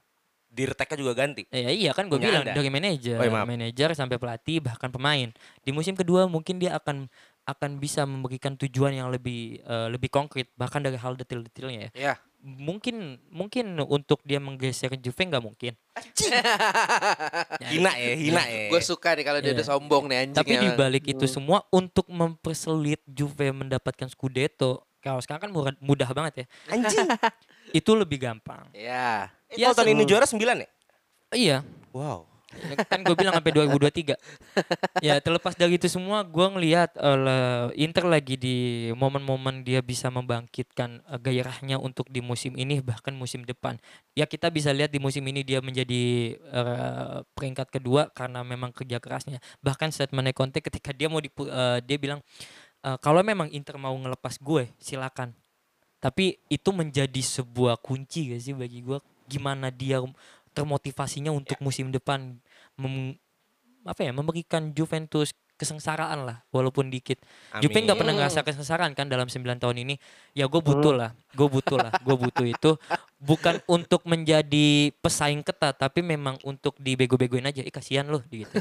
Dirteknya juga ganti. Ya iya kan gue bilang Anda. dari manajer, Oh, iya, maaf. manajer sampai pelatih bahkan pemain. Di musim kedua mungkin dia akan akan bisa memberikan tujuan yang lebih eh, lebih konkret bahkan dari hal detail-detailnya ya. Ya. Mungkin mungkin untuk dia menggeser Juve nggak mungkin. (laughs) Hina ya, hina ya. Gue suka nih kalau dia Iya. udah sombong nih anjing. Tapi di emang. balik itu semua untuk mempersulit Juve mendapatkan Scudetto, kalau sekarang kan mudah, mudah banget ya. Anjing. (laughs) Itu lebih gampang. Ya. Eh, kalau tahun ini juara 9 ya? Iya, Wow. Ya kan gue bilang sampai 2023 ya terlepas dari itu semua gue ngelihat le- Inter lagi di momen-momen dia bisa membangkitkan eh, gairahnya untuk di musim ini bahkan musim depan. Ya kita bisa lihat di musim ini dia menjadi eh, peringkat kedua karena memang kerja kerasnya. Bahkan statementnya Conte ketika dia mau dipu- eh, dia bilang eh, kalau memang Inter mau ngelepas gue silakan. Tapi itu menjadi sebuah kunci gak sih bagi gue gimana dia termotivasinya untuk musim depan mem- apa ya memberikan Juventus kesengsaraan lah walaupun dikit. Juve nggak pernah ngerasa kesengsaraan kan dalam 9 tahun ini. Ya gue butuh lah gue butuh lah gue butuh itu. Bukan untuk menjadi pesaing ketat tapi memang untuk dibego-begoin aja. Ih kasihan loh gitu.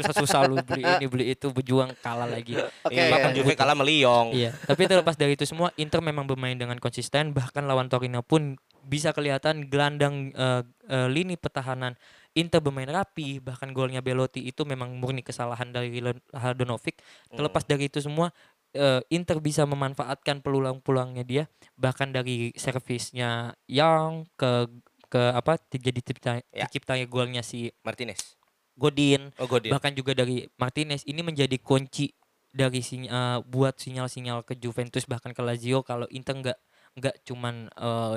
Susah-susah lu beli ini beli itu berjuang kalah lagi. Oke. Iya, kan Juve kalah meliong. Iya, tapi terlepas dari itu semua, Inter memang bermain dengan konsisten. Bahkan lawan Torino pun bisa kelihatan gelandang eh, eh, lini pertahanan Inter bermain rapi. Bahkan golnya Belotti itu memang murni kesalahan dari Lon- Handanovic. Terlepas dari itu semua, eh, Inter bisa memanfaatkan peluang-peluangnya dia. Bahkan dari servisnya yang ke ke apa jadi tercipta, Ya. golnya si Martinez. Godin Oh, Godin. bahkan juga dari Martinez ini menjadi kunci dari siny- eh, buat sinyal-sinyal ke Juventus bahkan ke Lazio kalau Inter nggak nggak cuman eh,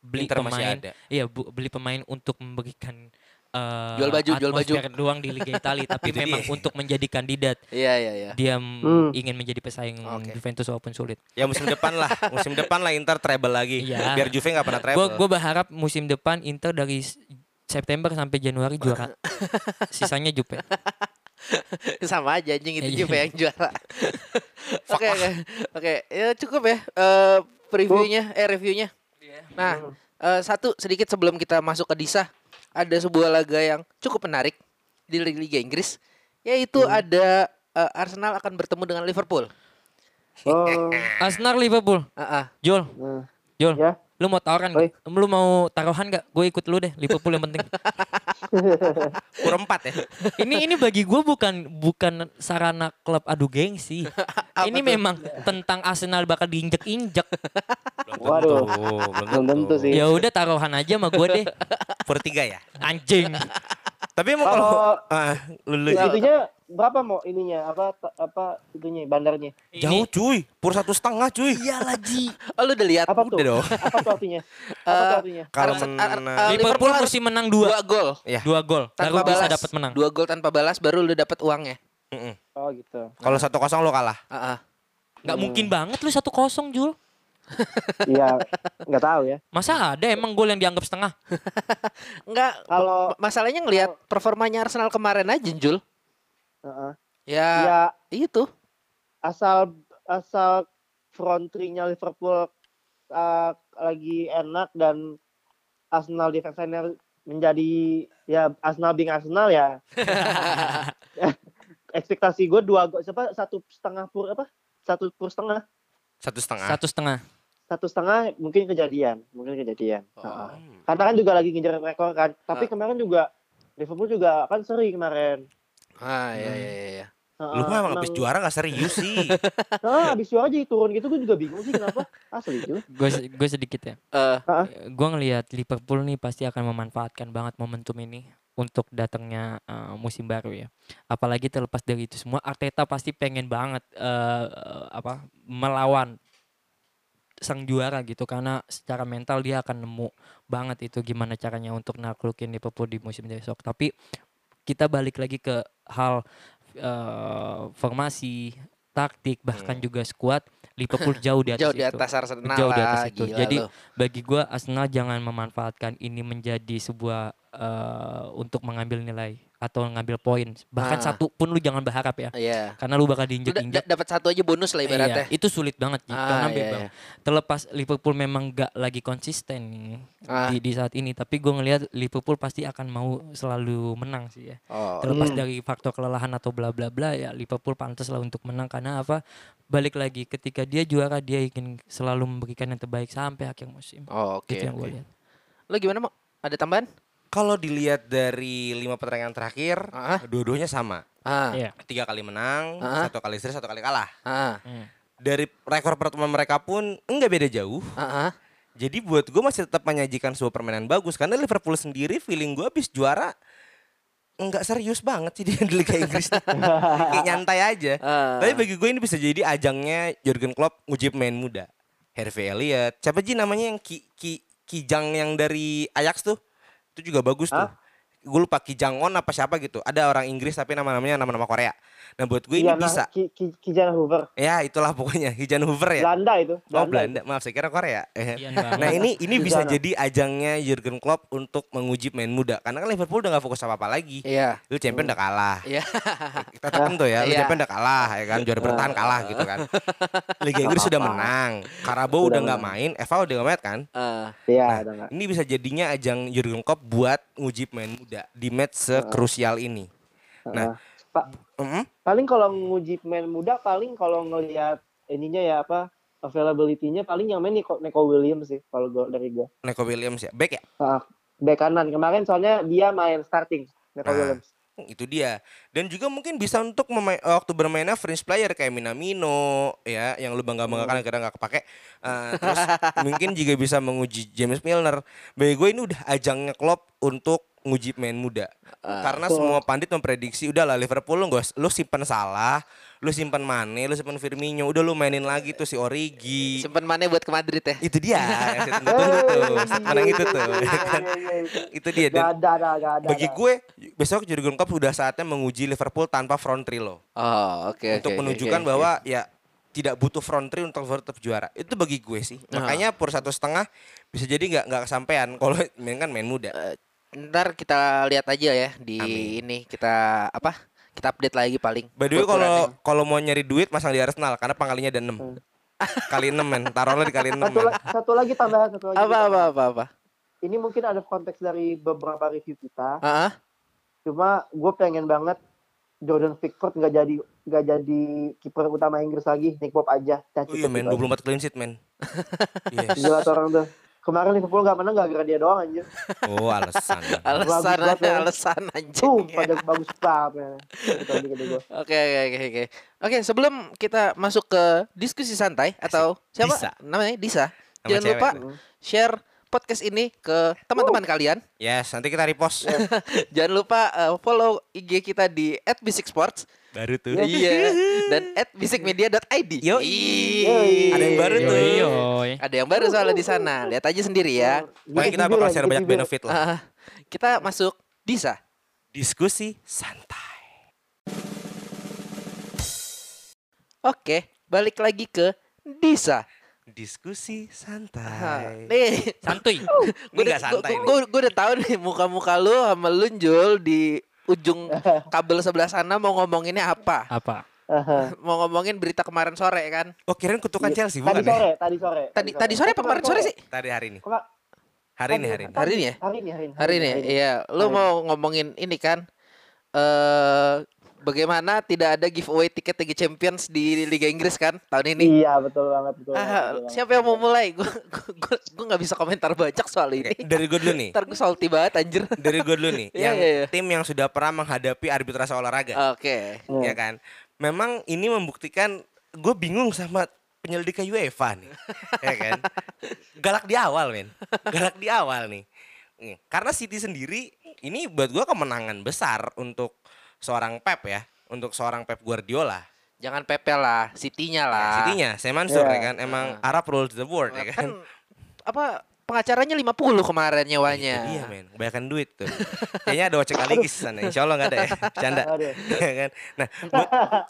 beli Inter masih pemain ada. iya bu- beli pemain untuk memberikan eh, Jual baju, jual baju. atmosfer doang di Liga Italia (laughs) tapi Itu memang dia. untuk menjadi kandidat Iya iya iya. dia Hmm. ingin menjadi pesaing Oke. Juventus walaupun sulit Ya musim depan lah, (laughs) musim depan lah Inter treble lagi. Iya. Biar Juve nggak pernah treble. gue gue berharap musim depan Inter dari September sampai Januari juara (laughs) sisanya Juve Sama aja anjing itu Iya. Juve yang juara. Oke oke. Oke, ya cukup ya eh previewnya eh reviewnya. Nah, eh, satu sedikit sebelum kita masuk ke Disa, ada sebuah laga yang cukup menarik di Liga Inggris, yaitu ada eh, Arsenal akan bertemu dengan Liverpool. Oh, (laughs) Arsenal Liverpool Ah, ah. Jol nah. Jol Ya. Lu mau tawaran Oi. gak? Lu mau taruhan gak? Gue ikut lu deh Liverpool yang penting (laughs) Kur empat ya. Ini ini bagi gue bukan bukan sarana klub adu gengsi (laughs) Ini memang tentang Arsenal bakal diinjek-injek Waduh. Tuh, Belum tentu sih. Ya udah taruhan aja sama gue deh (laughs) Per tiga ya. Anjing Tapi emang Kalau ah, lu, lu- itunya berapa mau ininya apa apa itunya bandarnya? jauh cuy, pur satu setengah cuy. Iyalah Ji Oh, lu udah lihat? Apa Udah tuh? dong. Apa tuh artinya? (laughs) Apa tuh artinya? Kalau Ar- Liverpool mesti menang dua Dua gol ya. Dua gol Baru tanpa bisa balas. dapat menang Dua gol tanpa balas baru lu dapat uangnya. Mm-mm. Oh gitu. Kalau satu kosong lo kalah. Ah, ah. Gak mungkin banget lu satu kosong Jul (laughs) Iya, nggak tahu ya. Masa ada emang gol yang dianggap setengah (laughs) Enggak, Kalau ma- masalahnya ngelihat performanya Arsenal kemarin aja, Jul. Heeh. Ya, ya itu. asal asal front three-nya Liverpool uh, lagi enak dan Arsenal defense-nya menjadi ya Arsenal being Arsenal ya. (laughs) Ekspektasi gue dua gol siapa satu setengah pur apa? Satu pur setengah. Satu setengah. Satu setengah Satu setengah mungkin kejadian, mungkin kejadian. Oh. Heeh. Hmm. Karena kan juga lagi ngejar rekor kan. Tapi Ah. kemarin juga Liverpool juga kan seri kemarin. Ah, iya iya iya. iya. Lu mah emang habis juara gak serius sih. (laughs) Nah, habis juara jadi turun gitu gue juga bingung sih kenapa. Asli itu. Gue gue sedikit ya. Eh, Gue ngelihat Liverpool nih pasti akan memanfaatkan banget momentum ini untuk datangnya eh, musim baru ya. Apalagi terlepas dari itu semua, Arteta pasti pengen banget eh, apa melawan sang juara gitu karena secara mental dia akan nemu banget itu gimana caranya untuk naklukin Liverpool di musim besok. Tapi kita balik lagi ke hal eh, formasi, taktik bahkan juga skuad Liverpool (laughs) jauh di atas jauh di itu atas Arsenal jauh di atas itu. Jadi lu. bagi gua Arsenal jangan memanfaatkan ini menjadi sebuah eh, untuk mengambil nilai atau ngambil poin. Bahkan Ah. satu pun lu jangan berharap ya. Iya. Karena lu bakal diinjek-injek. da- dapat satu aja bonus lah ibaratnya. Iya, itu sulit banget Ji. Ah, karena memang iya. terlepas Liverpool memang gak lagi konsisten nih Ah. di, di saat ini, tapi gue ngelihat Liverpool pasti akan mau selalu menang sih ya. Oh, Terlepas Hmm. dari faktor kelelahan atau bla bla bla ya Liverpool pantas lah untuk menang karena apa? Balik lagi ketika dia juara dia ingin selalu memberikan yang terbaik sampai akhir musim. oh, oke. Itu yang gue oke. lihat. Lu gimana, Mo? Ada tambahan? Kalau dilihat dari lima pertandingan terakhir, Ah. dua-duanya sama. Iya. Tiga kali menang, Ah. satu kali seri, satu kali kalah. Ah. Hmm. Dari rekor pertemuan mereka pun enggak beda jauh. Ah. Jadi buat gue masih tetap menyajikan sebuah permainan bagus karena Liverpool sendiri feeling gue habis juara enggak serius banget sih (laughs) dia di Liga Inggris. Kayak nyantai aja. Ah. Tapi bagi gue ini bisa jadi ajangnya Jurgen Klopp nguji pemain muda. Harvey Elliott, siapa sih namanya yang Ki, Ki, Kijang yang dari Ajax tuh? Itu juga bagus tuh. Gue lupa Kijangon apa siapa gitu. Ada orang Inggris tapi nama-namanya nama-nama Korea. Nah buat gue ini Iya, nah, bisa. Ki, Ki, Kijan Hoover. Ya itulah pokoknya Hijan Hoover ya. Belanda itu. Oh Belanda, maaf saya kira Korea. Ian banget. Nah ini ini Di bisa sana. jadi ajangnya Jurgen Klopp untuk menguji pemain muda. Karena kan Liverpool udah gak fokus apa apa lagi. Iya. Lu champion udah kalah. Iya. Kita tekan tuh ya, lu Iya. champion udah kalah ya kan, juara bertahan kalah gitu kan. Liga Inggris sudah menang, Karabo Udah nggak main, Eva udah nggak main kan. Iya, Nah, ada nggak? ini bisa jadinya ajang Jurgen Klopp buat nguji pemain muda di match sekrusial ini. Nah, Heeh. Pak, mm, paling kalau nguji pemain muda paling kalau ngelihat ininya ya apa availability-nya paling yang main Nico, Nico Williams sih kalau gua dari gua. Neko Williams ya, back ya. Ah, bek kanan kemarin soalnya dia main starting Nico Nah. Williams. itu dia dan juga mungkin bisa untuk memai- waktu bermainnya fringe player kayak Minamino ya yang lu bangga banggakan akhirnya nggak kepake Eh, terus mungkin juga bisa menguji James Milner bagi gue ini udah ajangnya Klopp untuk nguji pemain muda karena Betul. semua pandit memprediksi udah lah Liverpool lu gak, lu simpan salah lu simpan Mane lu simpan Firmino udah lu mainin lagi tuh si Origi Simpen mana buat ke Madrid ya? itu dia tunggu-tunggu tuh menang itu tuh ya (laughs) kan? Iya, iya, iya. itu dia dan Gak ada, ada, gak ada. bagi ada. gue besok Jurgen Klopp sudah saatnya menguji Liverpool tanpa front three loh Oh, oke untuk oke, oke, menunjukkan oke. bahwa ya tidak butuh front three untuk tetap juara itu bagi gue sih makanya per satu setengah bisa jadi nggak nggak kesampaian kalau (laughs) main kan main muda ntar kita lihat aja ya di Amin. ini kita apa? Kita update lagi paling. by the way kalau kalau mau nyari duit masang di Arsenal karena pangkalinya ada 6 kali 6 men taruhlah dikali 6 satu, men la- satu lagi tambahan satu lagi. apa apa tambahan. apa apa? Ini mungkin ada konteks dari beberapa review kita. Ah, ah. Cuma gue pengen banget Jordan Pickford nggak jadi nggak jadi kiper utama Inggris lagi, Nick Pope aja. Dah, oh iya men itu aja. 24 clean sheet men (laughs) yes. Gila orang tuh. Kemarin Liverpool nggak menang gara-gara dia doang anjir. oh alasan (laughs) Alasan banget, ya. alasan Tuh anjing. pada bagus banget. ya. Itu aja kata gua. Oke oke oke oke. Oke, sebelum kita masuk ke diskusi santai atau siapa Disa. namanya Disa. Nama Jangan cewek. lupa share podcast ini ke teman-teman kalian. yes nanti kita repost (laughs) Jangan lupa uh, follow IG kita di @bisiksports. Baru tuh iya. Dan @bisikmedia.id. Yoi. Ih. Ada yang baru tuh. Yoi. Ada yang baru soalnya di sana. Lihat aja sendiri ya. Pokoknya kita bakal share banyak benefit lah Ah, kita masuk Disa. diskusi santai Oke, balik lagi ke Disa. diskusi santai nih, Santuy. (laughs) gue udah, santai udah tahu nih muka-muka lu sama lu Jul di ujung (laughs) kabel sebelah sana mau ngomonginnya apa? Apa? Aha. Mau ngomongin berita kemarin sore kan? Oh kirain kutukan Chelsea Tadi bukan ya? sore, tadi sore. Tadi tadi sore apa kemarin sore sih? Tadi hari ini. Hari ini hari ini. Hari ini ya? Hari ini, hari ini. Hari ini, ya? iya. Lu Hari ini. mau ngomongin ini kan? Eh bagaimana tidak ada giveaway tiket Liga Champions di Liga Inggris kan tahun ini? Iya, betul banget, betul. banget, Ah, banget. siapa yang mau mulai? Gue gue gue nggak bisa komentar banyak soal ini. dari gue dulu nih. Ntar gue salty banget anjir. Dari gue dulu nih. (laughs) Iya, yang iya, iya. tim yang sudah pernah menghadapi arbitrase olahraga. Oke. Iya. Ya kan? memang ini membuktikan gue bingung sama penyelidik UEFA nih, (laughs) ya kan? Galak di awal, men. Galak di awal nih. Nih, Karena City sendiri ini buat gue kemenangan besar untuk seorang Pep ya, untuk seorang Pep Guardiola. Jangan Pepe lah, City-nya Ya, lah. City-nya, saya Mansur Ya. ya kan, emang Arab rules the world ya kan. Kan apa pengacaranya 50 kemarin nyewanya. Iya men, kebanyakan duit tuh. Kayaknya ada ojek (laughs) aligis di sana. Insya Allah nggak ada ya, canda. (laughs) Ya kan? Nah, buat,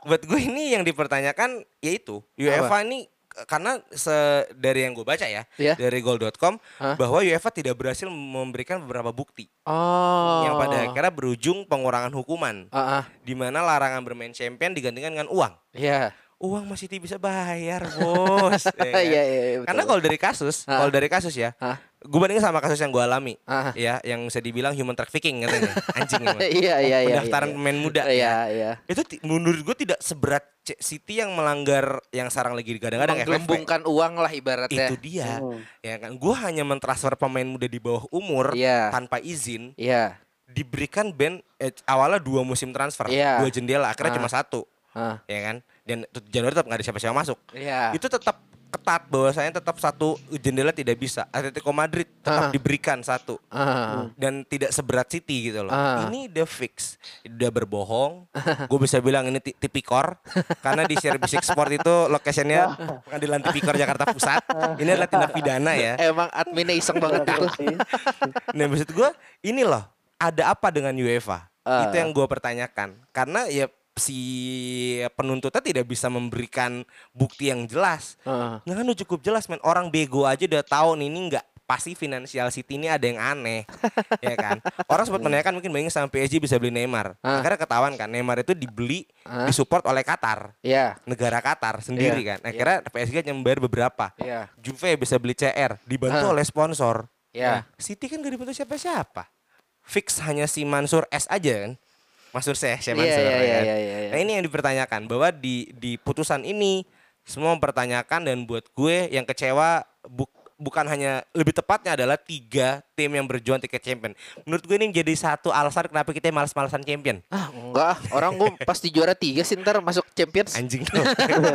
buat gue ini yang dipertanyakan yaitu UEFA ini karena se dari yang gue baca ya, Iya. dari goal.com Hah? bahwa UEFA tidak berhasil memberikan beberapa bukti Oh. yang pada akhirnya berujung pengurangan hukuman Ah, ah. di mana larangan bermain champion digantikan dengan uang. Iya. Uang masih bisa bayar, Bos. (laughs) Ya kan? Iya, iya, iya, Karena betul. kalau dari kasus, kalau dari kasus ya. Gue bandingin sama kasus yang gue alami, Ah. ya, yang bisa dibilang human trafficking katanya, anjing emang. (laughs) Iya, iya, iya. Pendaftaran iya. pemain muda. Iya, ya. iya. Itu menurut gue tidak seberat City yang melanggar yang sekarang lagi digadang-gadang FFP. Menggelembungkan uang lah ibaratnya. Itu dia. Hmm. Ya kan, gue hanya mentransfer pemain muda di bawah umur Iya. tanpa izin, Iya. diberikan band eh, awalnya dua musim transfer, Iya. dua jendela, akhirnya Ah. cuma satu, Ah. ya kan? Dan Januari tetap nggak ada siapa-siapa masuk. Iya. Itu tetap ketat bahwasanya tetap satu jendela tidak bisa. Atletico Madrid Ah. tetap diberikan satu Ah. dan tidak seberat City gitu loh. Ah. Ini udah fix, udah berbohong. (laughs) Gue bisa bilang ini ti- tipikor karena di Share Basic Sport itu lokasinya pengadilan tipikor Jakarta Pusat. Ini adalah tindak pidana ya. Emang adminnya iseng banget itu. Sih. (laughs) Nah maksud gue ini loh ada apa dengan UEFA? Ah. Itu yang gue pertanyakan karena ya si penuntutnya tidak bisa memberikan bukti yang jelas. Ah. Nah kan udah cukup jelas men orang bego aja udah tahu nih ini nggak pasti finansial City ini ada yang aneh (laughs) ya kan orang sempat menanyakan mungkin bayangin sama PSG bisa beli Neymar Ah. akhirnya ketahuan kan Neymar itu dibeli Ah. disupport oleh Qatar Iya. negara Qatar sendiri Iya, kan akhirnya PSG hanya membayar beberapa Iya. Juve bisa beli CR dibantu Ah. oleh sponsor Iya. City kan gak dibantu siapa-siapa fix hanya si Mansur S aja kan Mansur Syekh Syekh Iya, Mansur iya, ya iya, kan? iya, iya, iya. Nah ini yang dipertanyakan bahwa di di putusan ini semua mempertanyakan dan buat gue yang kecewa buk- bukan hanya lebih tepatnya adalah tiga tim yang berjuang tiket champion. Menurut gue ini jadi satu alasan kenapa kita malas-malasan champion. Ah, enggak. Orang gue pasti juara tiga sih ntar masuk Champions. Anjing tuh.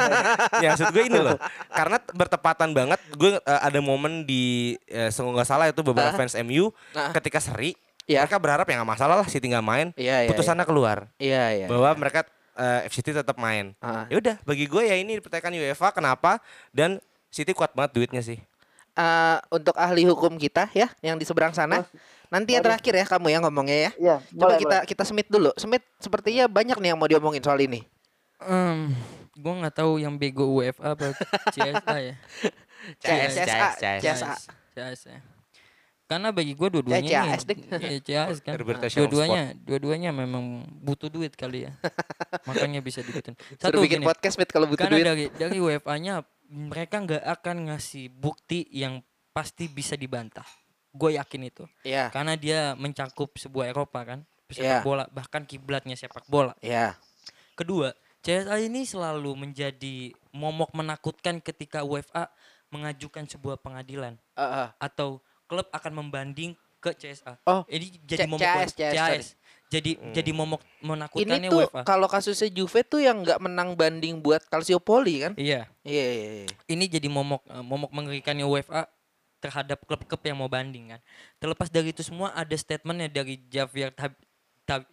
(laughs) ya maksud gue ini loh. Karena bertepatan banget gue eh, ada momen di kalau nggak salah itu beberapa Ah. fans MU Ah. ketika seri Iya. mereka berharap ya nggak masalah lah City nggak main. Iya, iya, putusannya keluar Iya, iya. bahwa mereka eh, City tetap main. Ah. Ya udah, bagi gue ya ini dipertanyakan UEFA kenapa dan City kuat banget duitnya sih. Eh, untuk ahli hukum kita ya yang di seberang sana. Nanti yang terakhir ya kamu ya ngomongnya ya. Iya, Coba boleh, kita boleh. kita semit dulu. Semit sepertinya banyak nih yang mau diomongin soal ini. Em, gua nggak tahu yang bego UEFA apa (laughs) CSA ya. CSA, CS. CSA. CSA. Karena bagi gua dua-duanya CAS ding. Iya, CAS kan. Dua-duanya, dua-duanya memang butuh duit kali ya. (laughs) Makanya bisa dibikin. Suruh bikin gini, podcast Mit kalau butuh karena duit. dari dari UEFA-nya mereka nggak akan ngasih bukti yang pasti bisa dibantah. Gue yakin itu. Iya. Karena dia mencakup sebuah Eropa kan, Iya. sepak bola, bahkan kiblatnya sepak bola. Iya. Kedua, CSA ini selalu menjadi momok menakutkan ketika UEFA mengajukan sebuah pengadilan Eh, eh. atau klub akan membanding ke CSA. Oh, ini jadi C- momok CAS, CAS, sorry. Jadi jadi momok Ini menakutkannya tuh UEFA. kalau kasusnya Juve tuh yang nggak menang banding buat Calciopoli kan? Iya. Iya, iya, iya. ini jadi momok eh, momok mengerikannya UEFA terhadap klub-klub yang mau banding kan. Terlepas dari itu semua ada statementnya dari Javier Tab, Tab-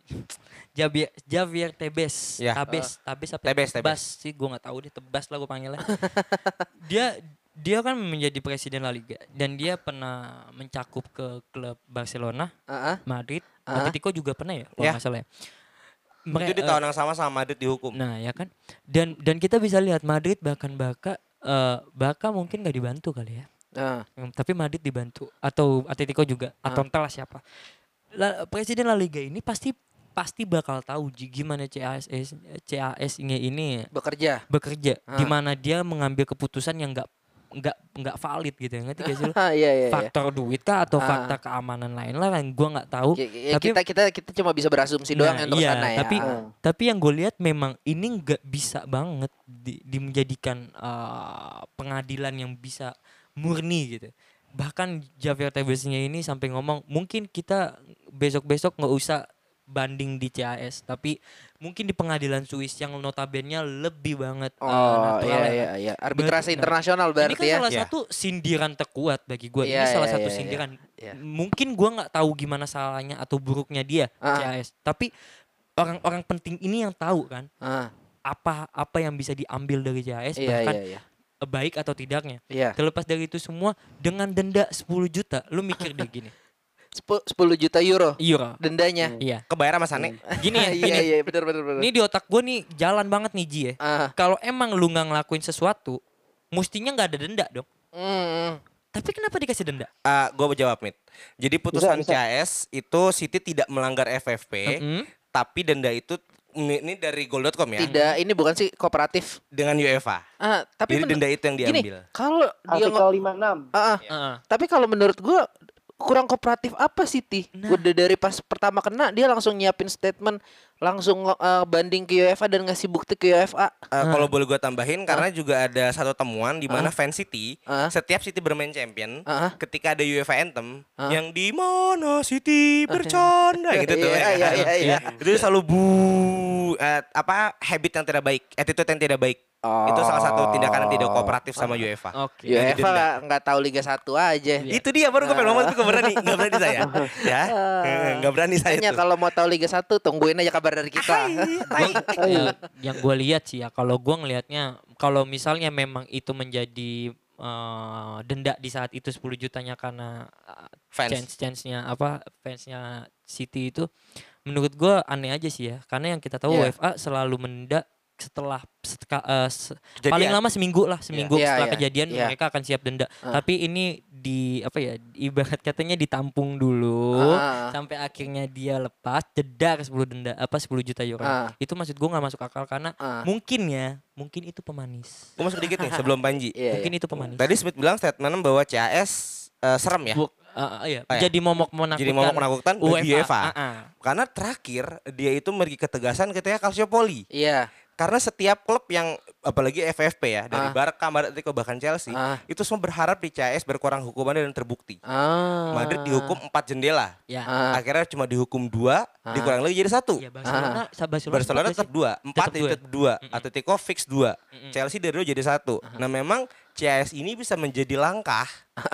Javier Javier Tebes, Ya. Tabes, Tabes apa? Tebes, Tebes. Tebas sih, gue nggak tahu deh, Tebas lah gue panggilnya. (laughs) dia dia kan menjadi presiden La Liga dan dia pernah mencakup ke klub Barcelona, Ah, ah. Madrid, Ah. Atletico juga pernah ya, kalau Ya. nggak salah ya. itu Mere- di eh, tahun yang sama sama Madrid dihukum. Nah ya kan dan dan kita bisa lihat Madrid bahkan Barca eh Barca mungkin nggak dibantu kali ya. Hmm, tapi Madrid dibantu atau Atletico juga atau entahlah siapa La- presiden La Liga ini pasti pasti bakal tahu gimana CAS CAS-nya ini bekerja. bekerja Ah. di mana dia mengambil keputusan yang nggak nggak nggak valid gitu ya ngerti gak sih lu? (laughs) Ah, iya, iya, iya. faktor duit kah atau Ah. faktor keamanan lain lah kan gua nggak tahu Ya, ya, tapi kita kita kita cuma bisa berasumsi doang Nah, untuk iya, sana ya. tapi Ah. tapi yang gue lihat memang ini nggak bisa banget di, di menjadikan uh, pengadilan yang bisa murni gitu. Bahkan Javier Tebesnya ini sampai ngomong mungkin kita besok-besok nggak usah banding di CAS, tapi mungkin di pengadilan Swiss yang notabene lebih banget Oh natural iya ya. iya iya. Arbitrasi Nah, internasional Ini kan berarti ya. salah Iya. satu sindiran terkuat bagi gue. Iya, ini salah iya, satu iya, iya. sindiran. Iya. Mungkin gua nggak tahu gimana salahnya atau buruknya dia Ah. CAS, tapi orang-orang penting ini yang tahu kan Ah, apa apa yang bisa diambil dari CAS iya bahkan iya iya. eh, baik atau tidaknya. Iya. Terlepas dari itu semua dengan denda 10 juta, lu mikir deh (laughs) gini. Sepu- 10 juta euro Euro. dendanya. Iya. Kebayar sama Sane. Gini ya, (laughs) Iya gini. iya benar benar benar. Ini di otak gue nih jalan banget nih Ji ya. Ah. Kalau emang lu nggak ngelakuin sesuatu, mestinya nggak ada denda dong. Mm, Tapi kenapa dikasih denda? Ah, gue jawab Mit. Jadi putusan bisa. CAS itu City tidak melanggar FFP, Mm-mm. tapi denda itu ini, ini dari goal.com ya. Tidak, ini bukan sih kooperatif. Dengan UEFA. Ah, tapi Jadi denda itu yang gini, diambil. kalau dia Artikel nge- 56. Ah, ah. Heeh. tapi kalau menurut gua kurang kooperatif apa Siti? Nah. Udah dari pas pertama kena dia langsung nyiapin statement, langsung eh, banding ke UEFA dan ngasih bukti ke UEFA. Eh, Kalau boleh gue tambahin karena juga ada satu temuan di mana fans City Ah. setiap City bermain champion Ah. ketika ada UEFA anthem Ah. yang di mana City bercanda gitu tuh. Iya, ya iya, kan? iya, iya. Itu selalu bu eh, apa habit yang tidak baik, attitude yang tidak baik. Itu salah satu tindakan yang tidak kooperatif sama UEFA. Oke. Ya, UEFA didenda. nggak- nggak tahu Liga 1 aja. Itu dia baru gue pengen ngomong tapi gak berani, gak berani saya. ya, (laughs) gak berani saya tuh. kalau mau tahu Liga 1 tungguin aja kabar dari kita. (laughs) Ya, yang gue lihat sih ya, kalau gue ngelihatnya, kalau misalnya memang itu menjadi eh, denda di saat itu 10 jutanya karena eh, Fans. chance chance-nya apa fansnya City itu, menurut gue aneh aja sih ya, karena yang kita tahu Iya. UEFA selalu mendenda setelah seteka- eh, se- Kejadian. paling lama seminggu lah seminggu Iya, setelah iya, kejadian iya. mereka akan siap denda Ah. tapi ini di apa ya ibarat katanya ditampung dulu Ah. sampai akhirnya dia lepas jeda ke 10 denda apa 10 juta euro Ah. itu maksud gua nggak masuk akal karena Ah. mungkin ya mungkin itu pemanis Gue masuk dikit nih sebelum Panji. Iya, mungkin iya. itu pemanis Tadi Smith bilang statement bahwa CAS eh, serem ya. Bu- ah, ah, iya. Oh, ya. jadi momok menakutkan Jadi momok menakutkan bagi UEFA. Ah, ah. Karena terakhir dia itu memberi ketegasan ketika Calciopoli. Iya. Karena setiap klub yang apalagi FFP ya dari Ah. Barca, Atletico bahkan Chelsea Ah. itu semua berharap di CAS berkurang hukumannya dan terbukti. Ah. Madrid dihukum 4 jendela. ya Ah. Akhirnya cuma dihukum dua, Ah. dikurangi lagi jadi satu. ya Barcelona sa- Barcelona, tetap dua, empat Tetap itu dua. tetap dua. Atletico fix dua, Mm-mm. Chelsea dari dua jadi satu. Nah memang CAS ini bisa menjadi langkah, (laughs)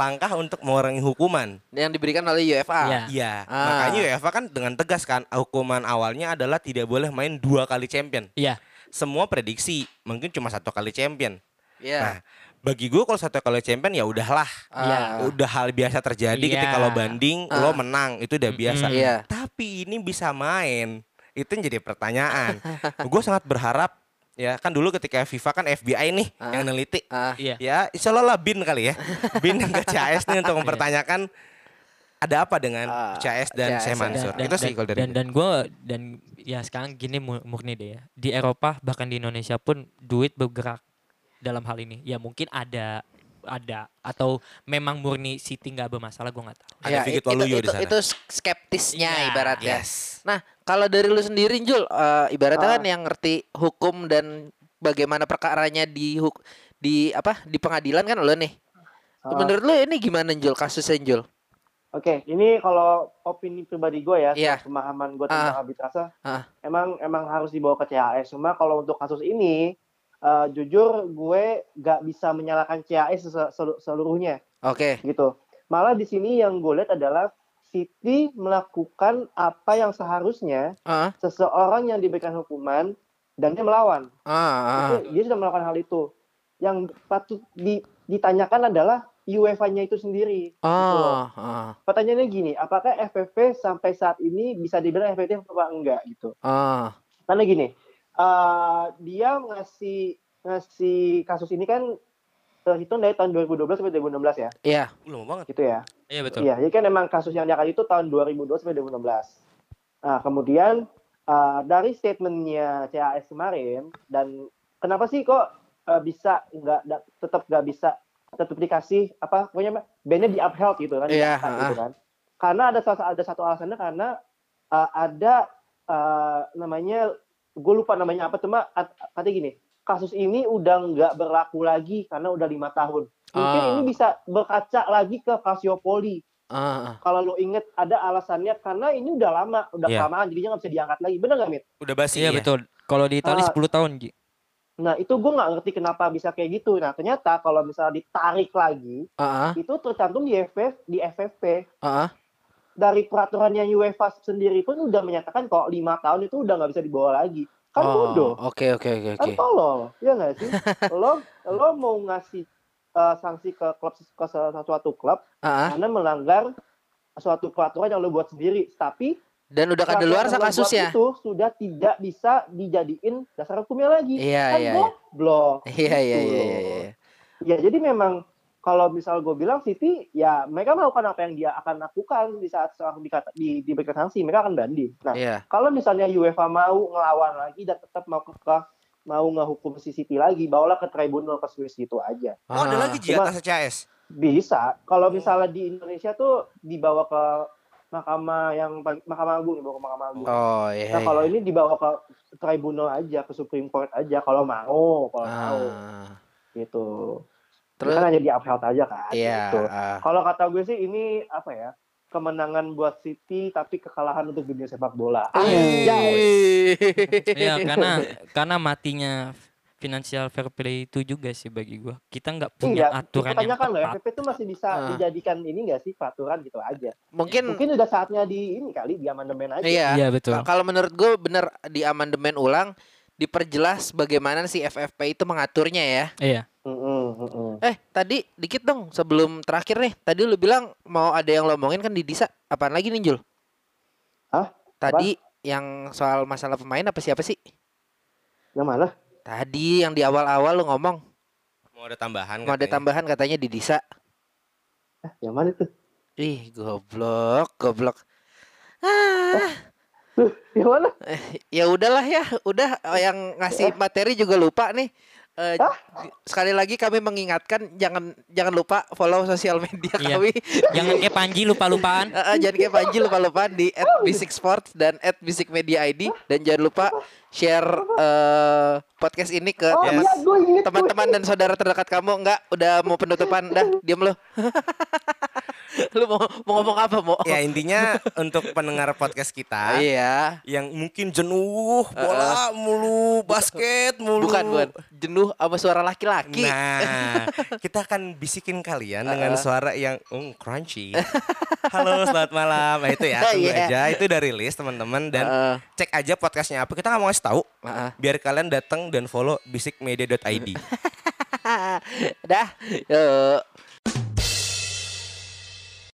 langkah untuk mengurangi hukuman. yang diberikan oleh UEFA. Iya. Iya, Ah. makanya UEFA kan dengan tegas kan hukuman awalnya adalah tidak boleh main dua kali champion. Iya. Semua prediksi mungkin cuma satu kali champion. Iya. Nah, bagi gue kalau satu kali champion ya udahlah, Ah. udah hal biasa terjadi Iya. ketika lo banding, lo menang itu udah biasa. Mm-mm. Iya. Tapi ini bisa main, itu yang jadi pertanyaan. (laughs) gue sangat berharap ya kan dulu ketika FIFA kan FBI nih Ah. yang neliti. Ah. Iya. Ya, insya Allah lah bin kali ya. (laughs) bin ke CAS nih untuk mempertanyakan ada apa dengan Ah, CAS dan CAS, saya ya. Mansur. dan, itu sih kalau dari dan, dan gue dan ya sekarang gini mu- murni deh ya di Eropa bahkan di Indonesia pun duit bergerak dalam hal ini ya mungkin ada ada atau memang murni City nggak bermasalah gue nggak tahu Ada Ya, Vigit itu, Waluyo di itu, sana. itu skeptisnya Iya, ibaratnya. Yes. Nah, kalau dari lu sendiri Jul, eh, ibaratnya Ah. kan yang ngerti hukum dan bagaimana perkaranya di huk di apa di pengadilan kan lo nih. Ah. Menurut lu ini gimana Jul kasusnya Jul? Oke, ini kalau opini pribadi gue ya, Iya. pemahaman gue tentang arbitrase, Ah. emang emang harus dibawa ke CAS. Cuma kalau untuk kasus ini, eh, jujur gue gak bisa menyalahkan CAS sel- sel- seluruhnya Oke. gitu. Malah di sini yang gue lihat adalah City melakukan apa yang seharusnya Ah, seseorang yang diberikan hukuman dan dia melawan. ah, ah. Itu, dia sudah melakukan hal itu. Yang patut di- ditanyakan adalah UEFA-nya itu sendiri. gitu. Ah, ah, Pertanyaannya gini, apakah FFP sampai saat ini bisa dibilang efektif apa enggak gitu? ah. Karena gini, eh, dia ngasih ngasih kasus ini kan terhitung dari tahun 2012 sampai 2016 ya, Iya. Belum banget. gitu ya. Iya betul Iya, jadi kan emang kasus yang diangkat itu tahun 2002 sampai 2016. Nah, kemudian eh, dari statementnya CAS kemarin dan kenapa sih kok eh, bisa nggak da- tetap nggak bisa tetap dikasih apa pokoknya bandnya di upheld gitu kan? Iya, diangkat ah. gitu kan? Karena ada salah ada satu alasannya karena eh, ada eh, namanya gue lupa namanya apa cuma at- katanya gini kasus ini udah nggak berlaku lagi karena udah lima tahun mungkin Ah. ini bisa berkaca lagi ke Calciopoli Ah, Kalau lo inget ada alasannya karena ini udah lama, udah Iya. kelamaan jadinya nggak bisa diangkat lagi. Bener nggak Mit? Udah basi Iya ya. betul. Kalau di Italia Ah. 10 tahun, Ji. Nah itu gue nggak ngerti kenapa bisa kayak gitu. Nah ternyata kalau misalnya ditarik lagi, ah, ah, itu tercantum di FF di FFP ah, ah. dari peraturannya UEFA sendiri pun udah menyatakan kok lima tahun itu udah nggak bisa dibawa lagi. Kan bodoh. Oh, Oke oke oke kan oke. tolol ya nggak sih (laughs) lo lo mau ngasih uh, sanksi ke klub ke suatu klub Ah, ah. karena melanggar suatu peraturan yang lo buat sendiri tapi Dan udah lo buat kasusnya. itu sudah tidak bisa dijadiin dasar hukumnya lagi Iya kan iya. iya. goblok (laughs) Iya iya Gitu iya iya. iya. ya jadi memang kalau misal gue bilang City ya mereka melakukan apa yang dia akan lakukan di saat seorang dikata, di, diberikan sanksi mereka akan banding nah Iya. kalau misalnya UEFA mau ngelawan lagi dan tetap mau ke, ke- mau ngehukum si City lagi, bawalah ke tribunal ke Swiss gitu aja. Oh, ada Ah. lagi Cuma- atas CAS. Bisa. Kalau misalnya di Indonesia tuh dibawa ke mahkamah yang mahkamah agung, dibawa ke mahkamah agung. Oh iya. Nah iya. kalau ini dibawa ke tribunal aja, ke Supreme Court aja kalau mau, kalau mau Ah. gitu. Terus kan hanya di upheld aja kan. iya. gitu. ah. Kalau kata gue sih ini apa ya? Kemenangan buat City tapi kekalahan untuk dunia sepak bola. Anjay. Iya, karena (laughs) karena matinya financial fair play itu juga sih bagi gua. Kita nggak punya Iya, aturan yang dipertanyakan loh tepat. FPP itu masih bisa Ah. dijadikan ini nggak sih peraturan gitu aja. Mungkin Mungkin udah saatnya di ini kali di amandemen aja. iya. Iya, betul. Ka- Kalau menurut gue bener di amandemen ulang diperjelas bagaimana si FFP itu mengaturnya ya. Iya. Mm-mm, mm-mm. Eh tadi dikit dong sebelum terakhir nih. Tadi lu bilang mau ada yang lo omongin kan di Disa. Apaan lagi nih Jul? Hah? Tadi yang soal masalah pemain apa siapa sih? Yang mana? Tadi yang di awal-awal lu ngomong Mau ada tambahan mau ada tambahan katanya di Disa. Eh, yang mana tuh? Ih goblok, goblok. Ah, Yang mana? ya udahlah ya, udah eh, yang ngasih materi juga lupa nih. Eh, sekali lagi kami mengingatkan jangan jangan lupa follow sosial media Iya. kami. Jangan kayak Panji lupa-lupaan. Eh, eh, jangan kayak Panji lupa-lupa di @basic_sports dan @basic_media_id dan jangan lupa share eh, podcast ini ke Oh teman- iya, teman-teman dan saudara terdekat kamu. Enggak udah mau penutupan. Dah diam lo (laughs) lu mau mau ngomong apa mau Ya intinya untuk pendengar podcast kita (laughs) iya yang mungkin jenuh bola mulu, basket mulu. bukan bukan jenuh sama suara laki-laki Nah, (laughs) kita akan bisikin kalian dengan suara yang um, crunchy. Halo, selamat malam. Nah, itu ya, tunggu Iya. aja. Itu udah rilis teman-teman dan Heeh. cek aja podcastnya apa. Kita nggak mau ngasih tahu. Heeh. Biar kalian datang dan follow bisikmedia.id. (laughs) dah yuk